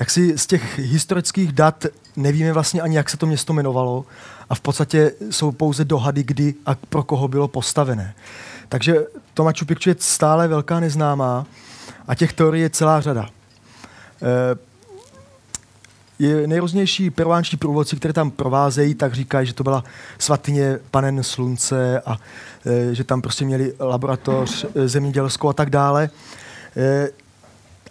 Jak si z těch historických dat nevíme vlastně ani, jak se to město jmenovalo a v podstatě jsou pouze dohady, kdy a pro koho bylo postavené. Takže to Machu Picchu je stále velká neznámá a těch teorií je celá řada. Uh, je nejrůznější peruánští průvodci, které tam provázejí, tak říkají, že to byla svatyně panen slunce a e, že tam prostě měli laboratoř e, zemědělskou a tak dále. E,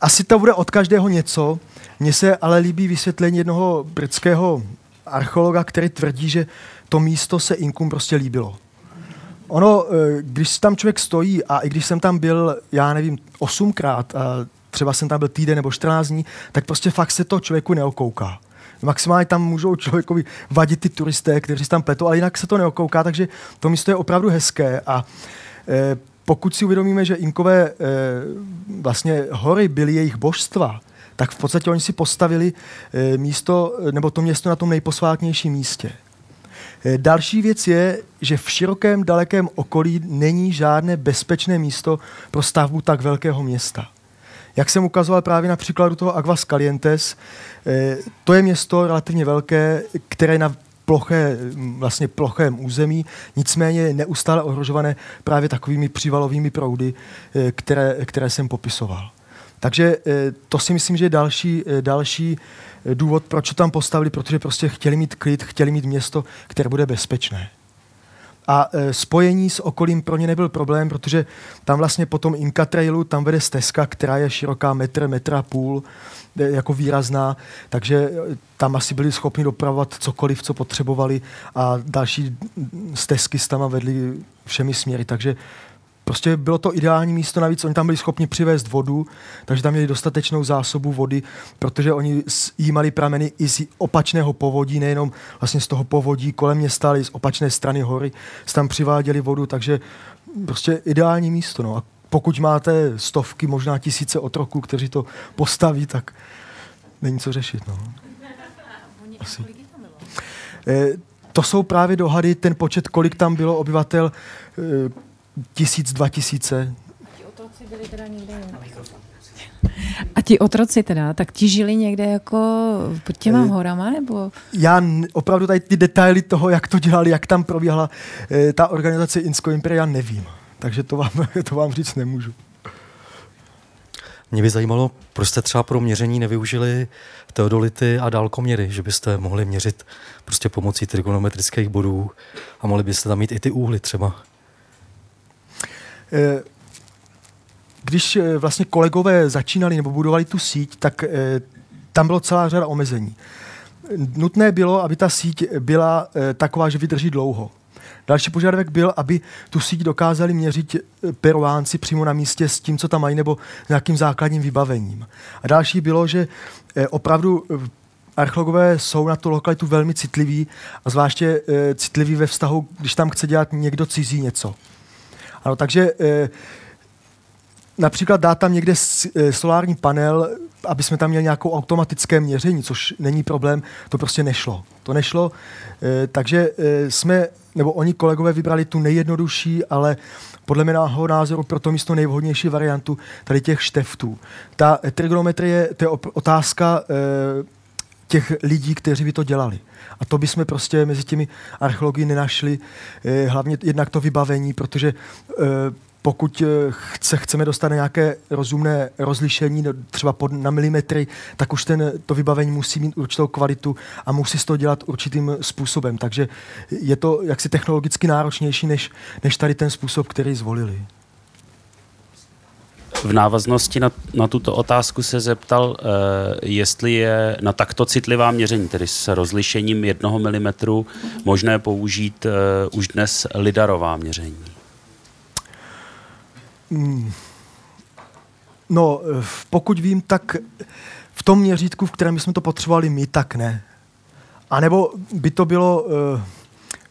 asi to bude od každého něco. Mně se ale líbí vysvětlení jednoho britského archeologa, který tvrdí, že to místo se Inkům prostě líbilo. Ono, e, když tam člověk stojí a i když jsem tam byl, já nevím, osmkrát a třeba jsem tam byl týden nebo 14 dní, tak prostě fakt se to člověku neokouká. Maximálně tam můžou člověkovi vadit ty turisté, kteří tam pletou, ale jinak se to neokouká, takže to místo je opravdu hezké a e, pokud si uvědomíme, že Inkové e, vlastně hory byly jejich božstva, tak v podstatě oni si postavili e, místo, nebo to město na tom nejposvátnějším místě. E, další věc je, že v širokém, dalekém okolí není žádné bezpečné místo pro stavbu tak velkého města. Jak jsem ukazoval právě na příkladu toho Aguas Calientes, eh, to je město relativně velké, které na ploché, vlastně plochém území, nicméně neustále ohrožované právě takovými přívalovými proudy, eh, které, které jsem popisoval. Takže eh, to si myslím, že je další, další důvod, proč to tam postavili, protože prostě chtěli mít klid, chtěli mít město, které bude bezpečné. A e, spojení s okolím pro ně nebyl problém, protože tam vlastně po tom Inka Trailu tam vede stezka, která je široká metr, metr a půl, e, jako výrazná, takže e, tam asi byli schopni dopravovat cokoliv, co potřebovali a další stezky s tam vedly všemi směry, takže Prostě bylo to ideální místo, navíc oni tam byli schopni přivést vodu, takže tam měli dostatečnou zásobu vody, protože oni jímali prameny i z opačného povodí, nejenom vlastně z toho povodí kolem města, ale z opačné strany hory, se tam přiváděli vodu, takže prostě ideální místo. No. A pokud máte stovky, možná tisíce otroků, kteří to postaví, tak není co řešit. No. Asi. Eh, to jsou právě dohady, ten počet, kolik tam bylo obyvatel, eh, tisíc, dva tisíce. A ti otroci teda, tak ti žili někde jako pod těma eh, horama, nebo? Já opravdu tady ty detaily toho, jak to dělali, jak tam probíhala eh, ta organizace Insko Imperia, nevím. Takže to vám, to vám říct nemůžu. Mě by zajímalo, proč jste třeba pro měření nevyužili teodolity a dálkoměry, že byste mohli měřit prostě pomocí trigonometrických bodů a mohli byste tam mít i ty úhly třeba. Eh, když eh, vlastně kolegové začínali nebo budovali tu síť, tak eh, tam bylo celá řada omezení. Nutné bylo, aby ta síť byla taková, že vydrží dlouho. Další požadavek byl, aby tu síť dokázali měřit peruánci přímo na místě s tím, co tam mají, nebo nějakým základním vybavením. A další bylo, že opravdu archeologové jsou na tu lokalitu velmi citliví a zvláště citliví ve vztahu, když tam chce dělat někdo cizí něco. Ano, takže eh, například dát tam někde eh, solární panel, aby jsme tam měli nějakou automatické měření, což není problém, to prostě nešlo. To nešlo, eh, takže jsme, nebo oni kolegové vybrali tu nejjednodušší, ale podle mého názoru pro to místo nejvhodnější variantu tady těch šteftů. Ta trigonometrie, to je otázka těch lidí, kteří by to dělali. A to bychom prostě mezi těmi archeology nenašli, eh, hlavně jednak to vybavení, protože eh, pokud eh, chce, chceme dostat na nějaké rozumné rozlišení, třeba pod, na milimetry, tak už ten, to vybavení musí mít určitou kvalitu a musí se to dělat určitým způsobem. Takže je to jaksi technologicky náročnější, než, než tady ten způsob, který zvolili. V návaznosti na, na tuto otázku se zeptal, uh, jestli je na takto citlivá měření, tedy s rozlišením jednoho milimetru, možné použít uh, už dnes lidarová měření. Mm. No, eh, pokud vím, tak v tom měřítku, v kterém jsme to potřebovali my, tak ne. A nebo by to bylo, eh,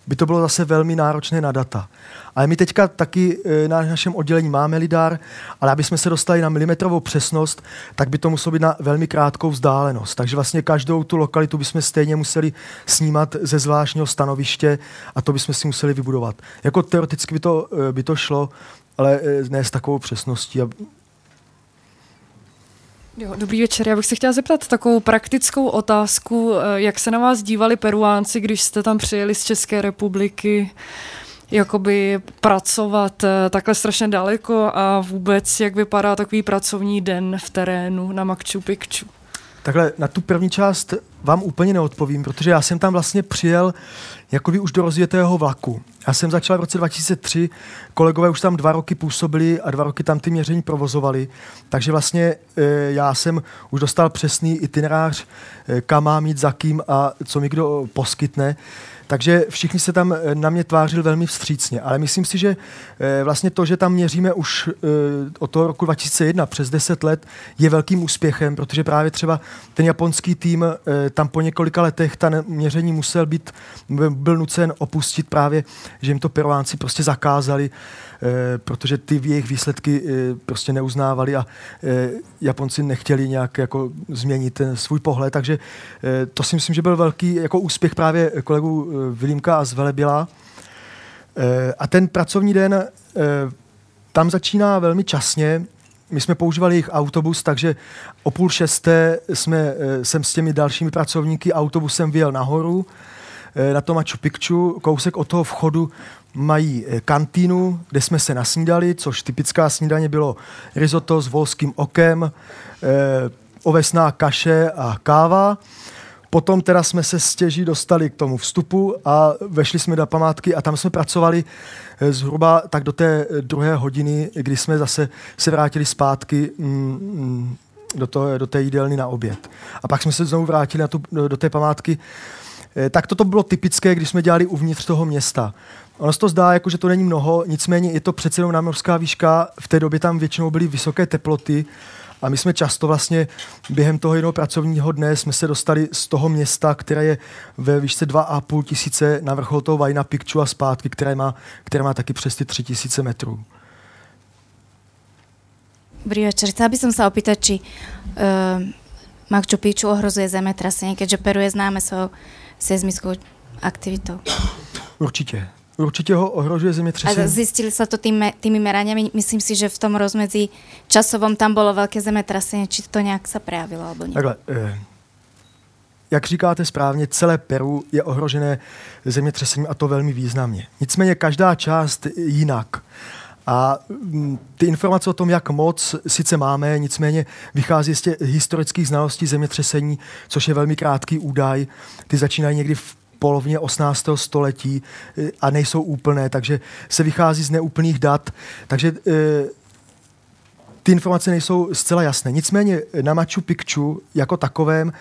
by to bylo zase velmi náročné na data. Ale my teďka taky eh, na našem oddělení máme lidar, ale aby jsme se dostali na milimetrovou přesnost, tak by to muselo být na velmi krátkou vzdálenost. Takže vlastně každou tu lokalitu bychom stejně museli snímat ze zvláštního stanoviště a to bychom si museli vybudovat. Jako teoreticky by to, eh, by to šlo, ale eh, ne s takovou přesností. A Jo, dobrý večer. Já bych se chtěla zeptat takovou praktickou otázku, eh, jak se na vás dívali Peruánci, když jste tam přijeli z České republiky, jakoby pracovat eh, takhle strašně daleko a vůbec, jak vypadá takový pracovní den v terénu na Machu Picchu. Takhle na tu první část vám úplně neodpovím, protože já jsem tam vlastně přijel jakoby už do rozjetého vlaku. Já jsem začal v roce 2003, kolegové už tam dva roky působili a dva roky tam ty měření provozovali, takže vlastně e, já jsem už dostal přesný itinerář, e, kam mám jít, za kým a co mi kdo poskytne. Takže všichni se tam eh, na mě tvářili velmi vstřícně, ale myslím si, že eh, vlastně to, že tam měříme už eh, od toho roku 2001 přes 10 let, je velkým úspěchem, protože právě třeba ten japonský tým tam po několika letech ta měření musel být, byl nucen opustit právě, že jim to peruánci prostě zakázali, protože ty jejich výsledky eh, prostě neuznávali a eh, Japonci nechtěli nějak jako změnit ten svůj pohled, takže eh, to si myslím, že byl velký jako úspěch právě kolegů eh, Vilímka a Zvelebila. Eh, A ten pracovní den eh, tam začíná velmi časně. My jsme používali jejich autobus, takže o půl šesté jsme, eh, jsem s těmi dalšími pracovníky autobusem vyjel nahoru eh, na to Machu Picchu. Kousek od toho vchodu mají eh, kantýnu, kde jsme se nasnídali, což typická snídaně bylo risotto s volským okem, eh, ovesná kaše a káva. Potom teda jsme se stěží dostali k tomu vstupu a vešli jsme do památky a tam jsme pracovali eh, zhruba tak do té eh, druhé hodiny, kdy jsme zase se vrátili zpátky mm, mm, do, toho, do té jídelny na oběd. A pak jsme se znovu vrátili na tu, do té památky. Eh, Tak toto bylo typické, když jsme dělali uvnitř toho města. Ono se to zdá, jako, že to není mnoho, nicméně je to přece jenom námořská výška, v té době tam většinou byly vysoké teploty a my jsme často vlastně během toho jednoho pracovního dne jsme se dostali z toho města, které je ve výšce 2,5 tisíce na vrchol toho Vajna Picchu a zpátky, které má, které má taky přes ty 3 tisíce metrů. Dobrý večer. Chcela by som sa opýtať, či uh, Machu Picchu ohrozuje zemetrasenie, keďže Peru je známe svojou seizmickou aktivitou. Určitě. Určitě ho ohrožuje A zemětřesení. zistili sa to tým, tými meraniami. Myslím si, že v tom rozmedzi časovom tam bolo veľké zemetrasenie. Či to nejak sa prejavilo, alebo nie? Takhle, eh, jak říkáte správně, celé Peru je ohrožené zemětřesením a to velmi významně. Nicméně každá část jinak. A mm, ty informace o tom, jak moc sice máme, nicméně vychází z těch historických znalostí zemětřesení, což je velmi krátký údaj. Ty začínají někdy v polovině 18. století eh, a nejsou úplné, takže se vychází z neúplných dat. Takže eh, ty informace nejsou zcela jasné. Nicméně na Machu Picchu jako takovém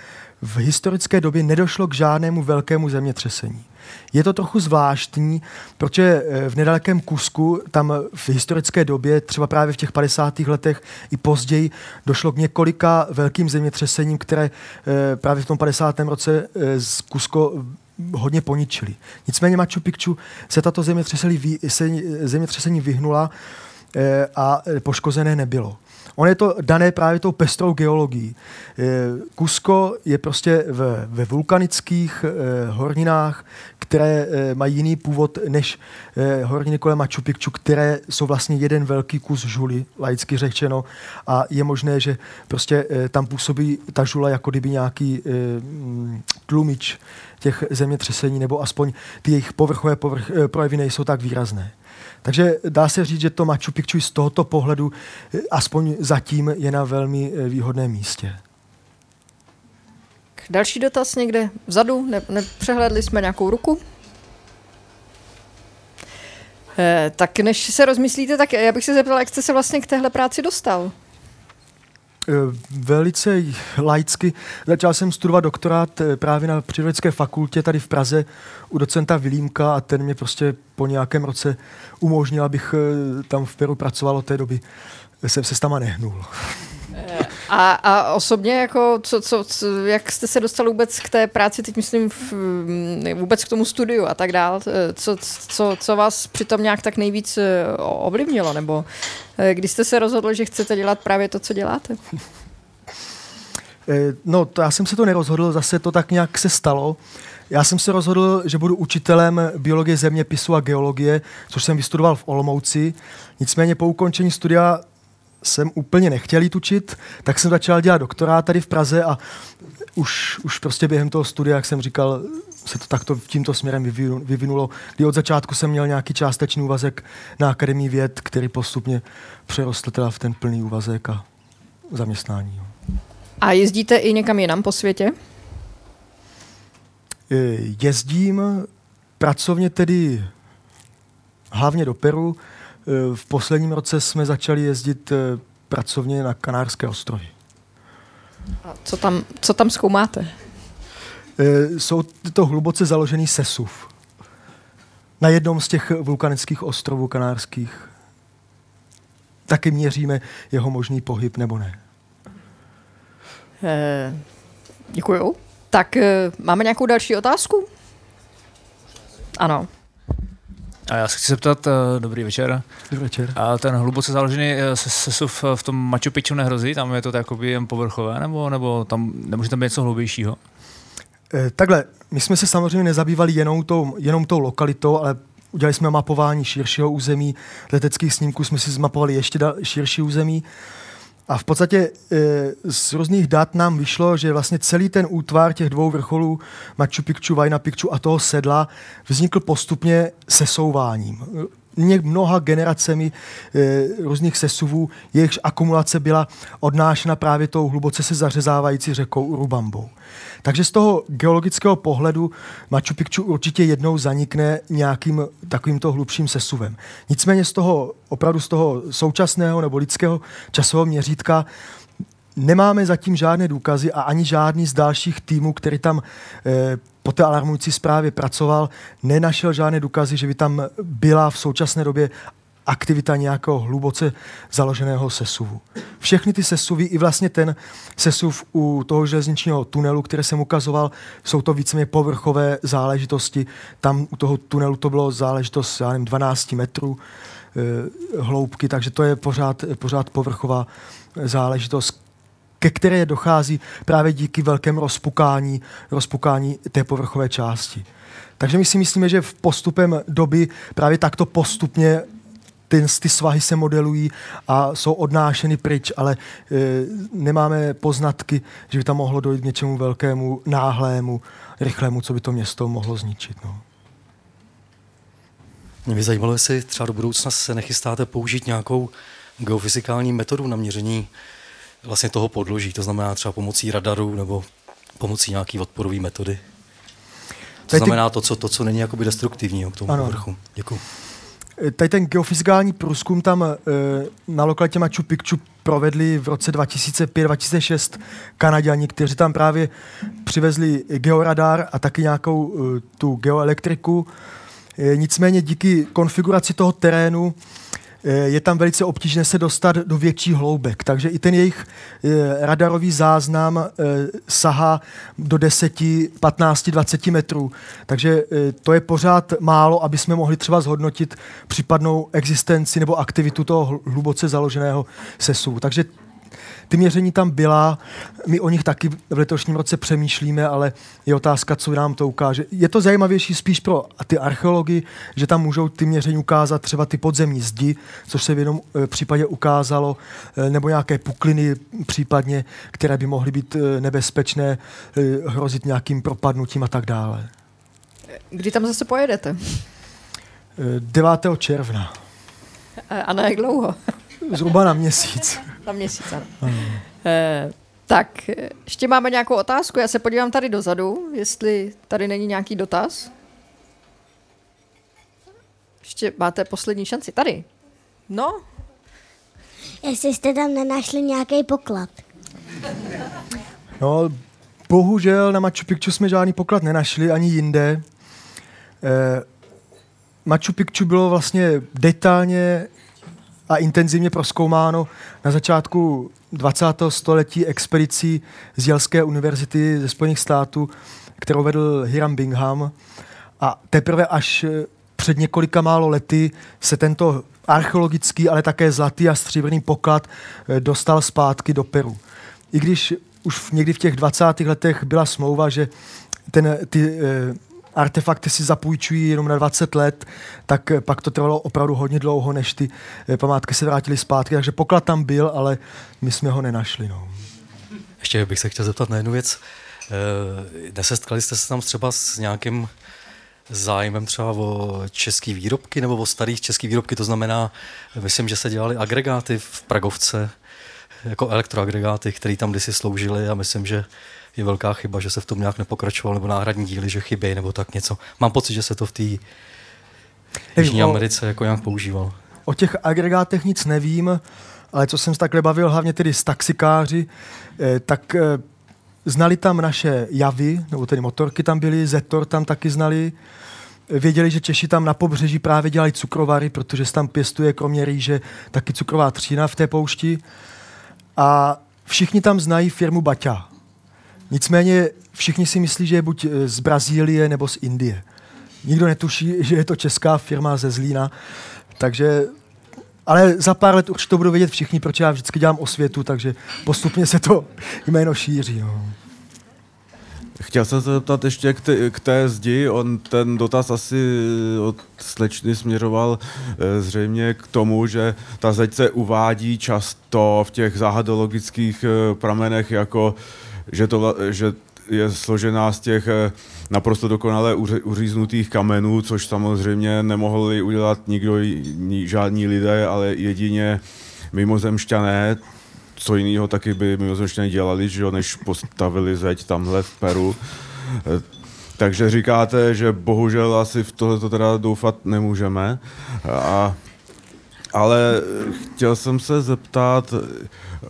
v historické době nedošlo k žádnému velkému zemětřesení. Je to trochu zvláštní, protože eh, v nedalekém Kusku, tam v historické době, třeba právě v těch 50. letech i později, došlo k několika velkým zemětřesením, které eh, právě v tom 50. roce eh, z Kusko hodně poničili. Nicméně Machu Picchu se tato zemětřesení, zemětřesení vyhnula a poškozené nebylo. On je to dané právě tou pestrou geologií. Kusko je prostě ve, ve vulkanických eh, horninách, které eh, mají jiný původ než eh, horniny kolem Machu Picchu, které jsou vlastně jeden velký kus žuly, laicky řečeno, a je možné, že prostě tam působí ta žula jako kdyby nějaký mm, tlumič těch zemětřesení, nebo aspoň ty jejich povrchové povrch, projevy nejsou tak výrazné. Takže dá se říct, že to Machu Picchu z tohoto pohledu eh, aspoň zatím je na velmi eh, výhodném místě. Další dotaz někde vzadu? Ne, nepřehledli jsme nějakou ruku? Eh, tak než se rozmyslíte, tak já bych se zeptal, jak jste se vlastně k téhle práci dostal? Eh, velice laicky. Začal jsem studovat doktorát eh, právě na Přírodovědecké fakultě tady v Praze u docenta Vilímka a ten mě prostě po nějakém roce umožnil, abych eh, tam v Peru pracoval od té doby. Jsem se tam nehnul. A, a osobně, jako, co, co, co, jak jste se dostal vůbec k té práci, teď myslím v, vůbec k tomu studiu a tak dál, co, co, co vás přitom nějak tak nejvíc ovlivnilo, nebo když jste se rozhodl, že chcete dělat právě to, co děláte? No, to já jsem se to nerozhodl, zase to tak nějak se stalo. Já jsem se rozhodl, že budu učitelem biologie zeměpisu a geologie, což jsem vystudoval v Olomouci. Nicméně po ukončení studia jsem úplně nechtěl jít učit, tak jsem začal dělat doktorát tady v Praze a už, už prostě během toho studia, jak jsem říkal, se to takto tímto směrem vyvinulo, kdy od začátku jsem měl nějaký částečný úvazek na Akademii věd, který postupně přerostl teda v ten plný úvazek a zaměstnání. A jezdíte i někam jinam po světě? Jezdím pracovně tedy hlavně do Peru, v posledním roce jsme začali jezdit eh, pracovně na Kanárské ostrovy. A co tam, co tam zkoumáte? Eh, jsou to hluboce založený sesuv. Na jednom z těch vulkanických ostrovů kanárských. Taky měříme jeho možný pohyb, nebo ne. Eh, děkuju. Tak eh, máme nějakou další otázku? Ano. A já se chci zeptat, uh, dobrý večer. Dobrý večer. A ten hluboce založený uh, sesuv v tom Machu Picchu nehrozí? Tam je to jakoby jen povrchové, nebo, nebo tam nemůže tam být něco hlubějšího? Eh, takhle, my jsme se samozřejmě nezabývali jenom tou, jenom tou lokalitou, ale udělali jsme mapování širšího území. Leteckých snímků jsme si zmapovali ještě dal, širší území. A v podstatě e, z různých dat nám vyšlo, že vlastně celý ten útvar těch dvou vrcholů, Machu Picchu, Vajna Picchu a toho sedla, vznikl postupně sesouváním mnoha generacemi e, různých sesuvů, jejichž akumulace byla odnášena právě tou hluboce se zařezávající řekou Urubambou. Takže z toho geologického pohledu Machu Picchu určitě jednou zanikne nějakým takovýmto hlubším sesuvem. Nicméně z toho opravdu z toho současného nebo lidského časového měřítka nemáme zatím žádné důkazy a ani žádný z dalších týmů, který tam e, po té alarmující zprávě pracoval, nenašel žádné důkazy, že by tam byla v současné době aktivita nějakého hluboce založeného sesuvu. Všechny ty sesuvy, i vlastně ten sesuv u toho železničního tunelu, který jsem ukazoval, jsou to víceméně povrchové záležitosti. Tam u toho tunelu to bylo záležitost, já nevím, 12 metrů e, hloubky, takže to je pořád, pořád povrchová záležitost, ke které dochází právě díky velkému rozpukání, rozpukání té povrchové části. Takže my si myslíme, že v postupem doby právě takto postupně ty, ty svahy se modelují a jsou odnášeny pryč, ale e, nemáme poznatky, že by tam mohlo dojít k něčemu velkému, náhlému, rychlému, co by to město mohlo zničit. No. Mě by zajímalo, jestli třeba do budoucna se nechystáte použít nějakou geofyzikální metodu na měření vlastně toho podloží, to znamená třeba pomocí radaru nebo pomocí nějaký odporové metody. To znamená to, co, to, co není jakoby destruktivního k tomu ano. povrchu. Děkuji. Eh, Tady ten geofyzikální průzkum tam e, na lokalitě Machu Picchu provedli v roce 2005-2006 Kanaděni, kteří tam právě přivezli georadar a taky nějakou e, tu geoelektriku. E, nicméně díky konfiguraci toho terénu je tam velice obtížné se dostat do větších hloubek, takže i ten jejich e, radarový záznam e, sahá do 10, 15, 20 metrů. Takže to je pořád málo, aby jsme mohli třeba zhodnotit případnou existenci nebo aktivitu toho hl- hluboce založeného sesu. Takže ty měření tam byla, my o nich taky v letošním roce přemýšlíme, ale je otázka, co nám to ukáže. Je to zajímavější spíš pro ty archeology, že tam můžou ty měření ukázat třeba ty podzemní zdi, což se v jednom eh, případě ukázalo, eh, nebo nějaké pukliny případně, které by mohly být eh, nebezpečné, hrozit nějakým propadnutím a tak dále. Kdy tam zase pojedete? Eh, 9. června, A na jak dlouho? zhruba na měsíc. Na měsíc, ano. Eh, tak, ještě máme nějakou otázku. Já se podívám tady dozadu, jestli tady není nějaký dotaz. Ještě máte poslední šanci. Tady. No, Jestli jste tam nenašli nějaký poklad. No, bohužel na Machu Picchu jsme žádný poklad nenašli, ani jinde. Eh, Machu Picchu bylo vlastně detailně a intenzivně proskoumáno na začátku 20. století expedicí z Jelské univerzity ze Spojených států, kterou vedl Hiram Bingham. A teprve až eh, před několika málo lety se tento archeologický, ale také zlatý a stříbrný poklad eh, dostal zpátky do Peru. I když už někdy v těch 20. letech byla smlouva, že ten, ty eh, artefakty si zapůjčují jenom na 20 let, tak eh, pak to trvalo opravdu hodně dlouho, než ty eh, památky se vrátily zpátky. Takže poklad tam byl, ale my jsme ho nenašli. No. Ještě bych se chtěl zeptat na jednu věc. Eh, Nesetkali jste se tam třeba s nějakým zájmem třeba o české výrobky nebo o starých české výrobky, to znamená, myslím, že se dělali agregáty v Pragovce, jako elektroagregáty, které tam kdysi sloužily a myslím, že je velká chyba, že se v tom nějak nepokračovalo, nebo náhradní díly, že chybějí, nebo tak něco. Mám pocit, že se to v té Jižní Americe jako nějak používalo. O těch agregátech nic nevím, ale co jsem se takhle bavil, hlavně tedy s taxikáři, eh, tak eh, znali tam naše javy, nebo tedy motorky tam byly, Zetor tam taky znali. Věděli, že Češi tam na pobřeží právě dělají cukrovary, protože se tam pěstuje kromě rýže taky cukrová třína v té poušti. A všichni tam znají firmu Baťa. Nicméně všichni si myslí, že je buď eh, z Brazílie nebo z Indie. Nikdo netuší, že je to česká firma ze Zlína. Takže, ale za pár let určitě to budou vědět všichni, proč já vždycky dělám osvětu, takže postupně se to jméno šíří. No. Chtěl jsem se zeptat ještě k, té, k té zdi. On ten dotaz asi od slečny směřoval eh, zřejmě k tomu, že ta zeď se uvádí často v těch záhadologických eh, pramenech jako, že, to, že je složená z těch eh, naprosto dokonale uříznutých kamenů, což samozřejmě nemohli udělat nikdo, žádní lidé, ale jedině mimozemšťané, co jiného taky by mimozemšťané dělali, že jo, než postavili zeď tamhle v Peru. Eh, Takže říkáte, že bohužel asi v tohle to teda doufat nemůžeme. A, ale chtěl jsem se zeptat eh,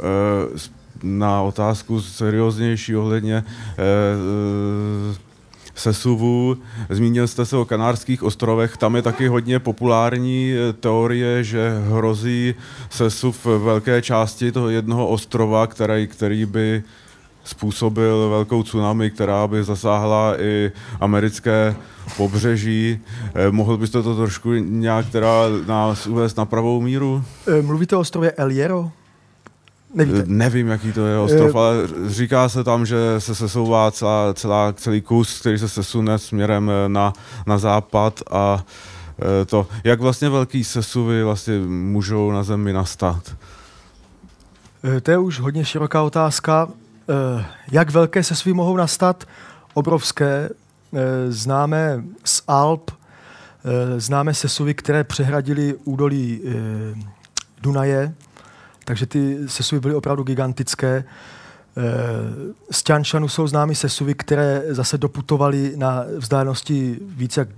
na otázku serióznější ohledně eh, sesuvu. Zmínil jste se o Kanárských ostrovech, tam je taky hodně populární eh, teorie, že hrozí sesuv velké části toho jednoho ostrova, který, který by způsobil velkou tsunami, která by zasáhla i americké pobřeží. Eh, Mohl byste to trošku nějak teda nás uvést na pravou míru? Mluvíte o ostrově El Hierro? Nevíte? Eh, Nevím, jaký to je ostrov, Eh, ale říká se tam, že se sesouvá celá, celá, celý kus, který se sesune směrem eh, na, na západ a to, jak vlastně velký sesuvy vlastně můžou na Zemi nastat? To je už hodně široká otázka. Jak velké sesuvy mohou nastat? Obrovské. Známe z Alp, známe sesuvy, které přehradily údolí Dunaje, takže ty sesuvy byly opravdu gigantické. E, Z Tianšanu jsou známy sesuvy, které zase doputovaly na vzdálenosti více jak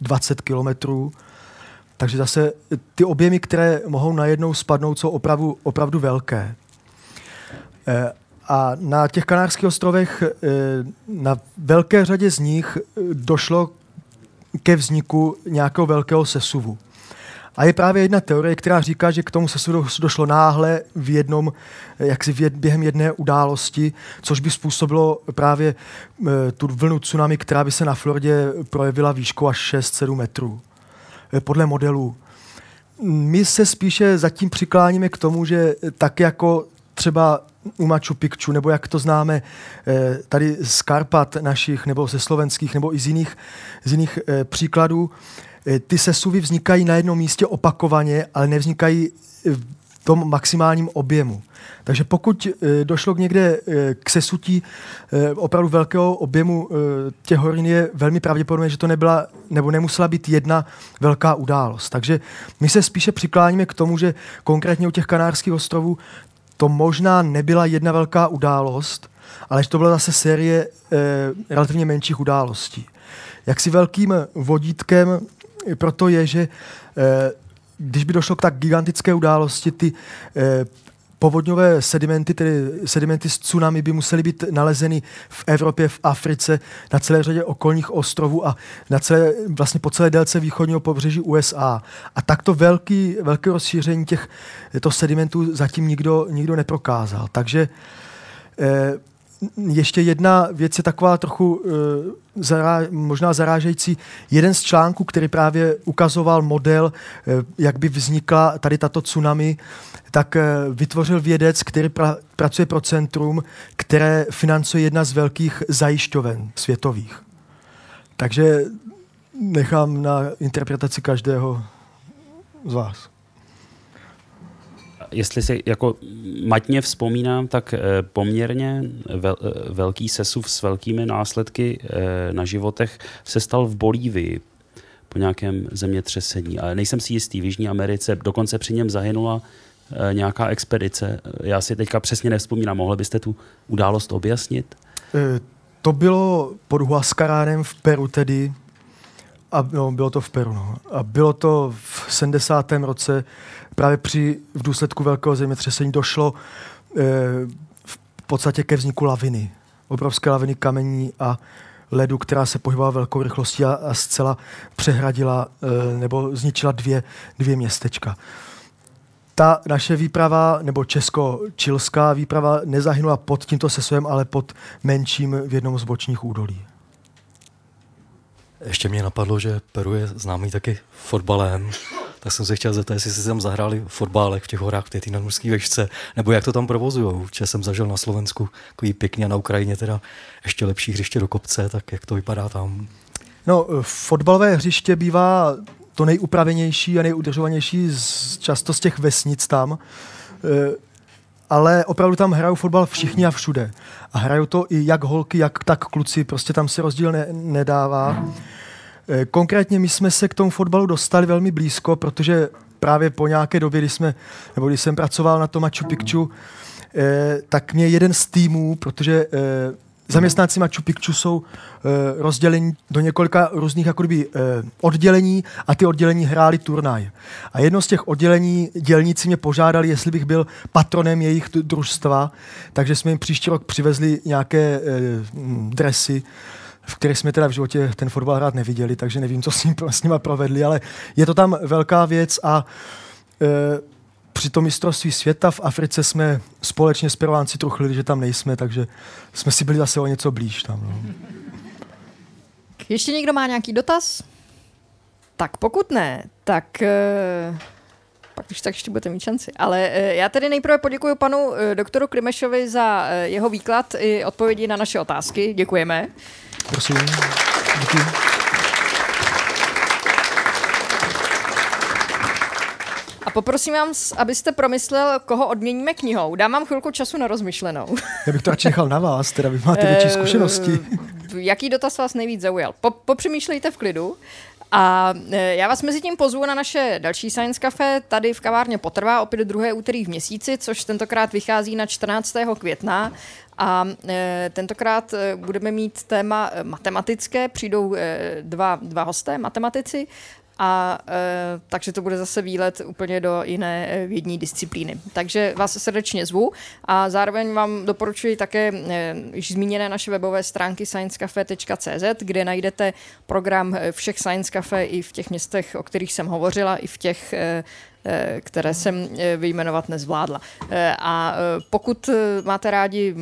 20 kilometrů. Takže zase ty objemy, které mohou najednou spadnout, jsou opravdu, opravdu velké. Eh, A na těch Kanárských ostrovech, eh, na velké řadě z nich eh, došlo ke vzniku nějakého velkého sesuvu. A je právě jedna teorie, která říká, že k tomu sesuvu došlo náhle v jednom, eh, jaksi v jed, během jedné události, což by způsobilo právě eh, tu vlnu tsunami, která by se na Floridě projevila výškou až 6-7 metrů. Eh, Podle modelů. My se spíše zatím přikláníme k tomu, že tak jako třeba u Machu Picchu, nebo jak to známe tady z Karpat našich, nebo ze slovenských, nebo i z jiných, z jiných příkladů, ty sesuvy vznikají na jednom místě opakovaně, ale nevznikají v tom maximálním objemu. Takže pokud eh, došlo k někde eh, k sesutí eh, opravdu velkého objemu eh, těch horin, je velmi pravděpodobné, že to nebyla nebo nemusela být jedna velká událost. Takže my se spíše přikláníme k tomu, že konkrétně u těch Kanárských ostrovů to možná nebyla jedna velká událost, ale že to byla zase série eh, relativně menších událostí. Jak si velkým vodítkem proto je, že eh, když by došlo k tak gigantické události, ty eh, povodňové sedimenty, tedy sedimenty z tsunami by musely být nalezeny v Evropě, v Africe, na celé řadě okolních ostrovů a na celé, vlastně po celé délce východního pobřeží USA. A takto velký, velké rozšíření těch to sedimentů zatím nikdo, nikdo neprokázal. Takže eh, ještě jedna věc je taková trochu uh, zará, možná zarážející. Jeden z článků, který právě ukazoval model, uh, jak by vznikla tady tato tsunami, tak uh, vytvořil vědec, který pra, pracuje pro centrum, které financuje jedna z velkých zajišťoven světových. Takže nechám na interpretaci každého z vás jestli si jako matně vzpomínám, tak eh, poměrně vel, eh, velký sesuv s velkými následky eh, na životech se stal v Bolívii po nějakém zemětřesení. Ale nejsem si jistý, v Jižní Americe dokonce při něm zahynula nějaká expedice. Já si teďka přesně nevzpomínám. Mohli byste tu událost objasnit? To bylo pod Huascaránem v Peru tedy. A no, bylo to v Peru. No. A bylo to v 70. roce právě při, v důsledku velkého zemětřesení došlo e, v podstatě ke vzniku laviny. Obrovské laviny kamení a ledu, která se pohybovala velkou rychlostí a, a zcela přehradila e, nebo zničila dvě, dvě městečka. Ta naše výprava, nebo česko-čilská výprava, nezahynula pod tímto sesovem, ale pod menším v jednom z bočních údolí. Ještě mě napadlo, že Peru je známý taky fotbalem, tak jsem se chtěl zeptat, jestli si tam zahráli fotbálek v těch horách, v té nadmorské vešce, nebo jak to tam provozují. Že jsem zažil na Slovensku takový pěkně a na Ukrajině teda ještě lepší hřiště do kopce, tak jak to vypadá tam? No, fotbalové hřiště bývá to nejupravenější a nejudržovanější z, často z těch vesnic tam. Ale opravdu tam hrajou fotbal všichni a všude. A hrajou to i jak holky, jak tak kluci, prostě tam se rozdíl ne, nedává. E, konkrétně my jsme se k tomu fotbalu dostali velmi blízko, protože právě po nějaké době, kdy, jsme, nebo když jsem pracoval na tom Machu Picchu, e, tak mě jeden z týmů, protože e, zaměstnanci Machu Picchu jsou e, rozděleni do několika různých jakoby, e, oddělení a ty oddělení hráli turnaj. A jedno z těch oddělení dělníci mě požádali, jestli bych byl patronem jejich družstva, takže jsme jim příští rok přivezli nějaké e, dresy, v kterých jsme teda v životě ten fotbal hrát neviděli, takže nevím, co s, ním, s nima provedli, ale je to tam velká věc a e, při tom mistrovství světa v Africe jsme společně s Peruánci truchlili, že tam nejsme, takže jsme si byli zase o něco blíž tam. No. Ještě někdo má nějaký dotaz? Tak pokud ne, tak uh, pak už tak ještě budete mít šanci. Ale uh, já tedy nejprve poděkuji panu uh, doktoru Klimešovi za jeho výklad i odpovědi na naše otázky. Děkujeme. Prosím. Děkuji. Poprosím vás, abyste promyslel, koho odměníme knihou. Dám vám chvilku času na rozmyšlenou. Já bych to radši nechal na vás, teda vy máte větší zkušenosti. Jaký dotaz vás nejvíc zaujal? Po, popřemýšlejte v klidu. A já vás mezi tím pozvu na naše další Science Cafe. Tady v kavárně potrvá opět druhé úterý v měsíci, což tentokrát vychází na 14. května. A e, tentokrát budeme mít téma matematické. Přijdou e, dva, dva hosté, matematici. A e, takže to bude zase výlet úplně do jiné e, vědní disciplíny. Takže vás srdečně zvu a zároveň vám doporučuji také e, již zmíněné naše webové stránky sciencecafe.cz, kde najdete program e, všech Science Cafe i v těch městech, o kterých jsem hovořila, i v těch e, e, které jsem vyjmenovat nezvládla. A pokud máte rádi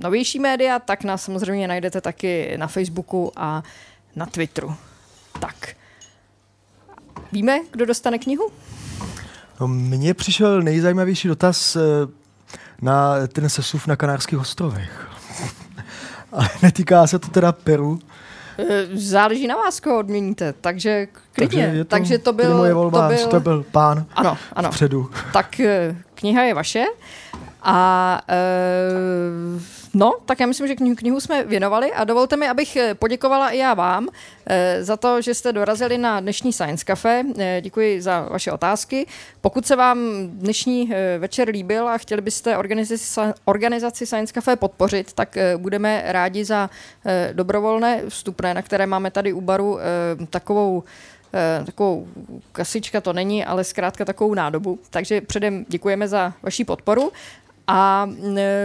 novější média, tak nás samozřejmě najdete taky na Facebooku a na Twitteru. Tak. Víme, kdo dostane knihu? No, mně přišel nejzajímavější dotaz eh, na ten sesuv na Kanárských ostrovech. Ale netýká se to teda Peru. E, Záleží na vás, koho odměníte, takže klidně. Takže to, takže to byl, moje volba, to byl, to byl pán ano, ano. vpředu. Tak eh, kniha je vaše. A e, no, tak já myslím, že knihu, knihu jsme věnovali a dovolte mi, abych eh, poděkovala i já vám e, za to, že jste dorazili na dnešní Science Cafe. E, děkuji za vaše otázky. Pokud se vám dnešní večer líbil a chtěli byste organizaci, organizaci Science Cafe podpořit, tak budeme rádi za dobrovolné vstupné, na které máme tady u baru takovou eh, takovou kasička to není, ale zkrátka takovou nádobu. Takže předem děkujeme za vaši podporu a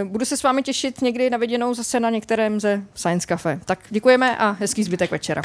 budu se s vámi těšit někdy na viděnou zase na některém ze Science Cafe. Tak děkujeme a hezký zbytek večera.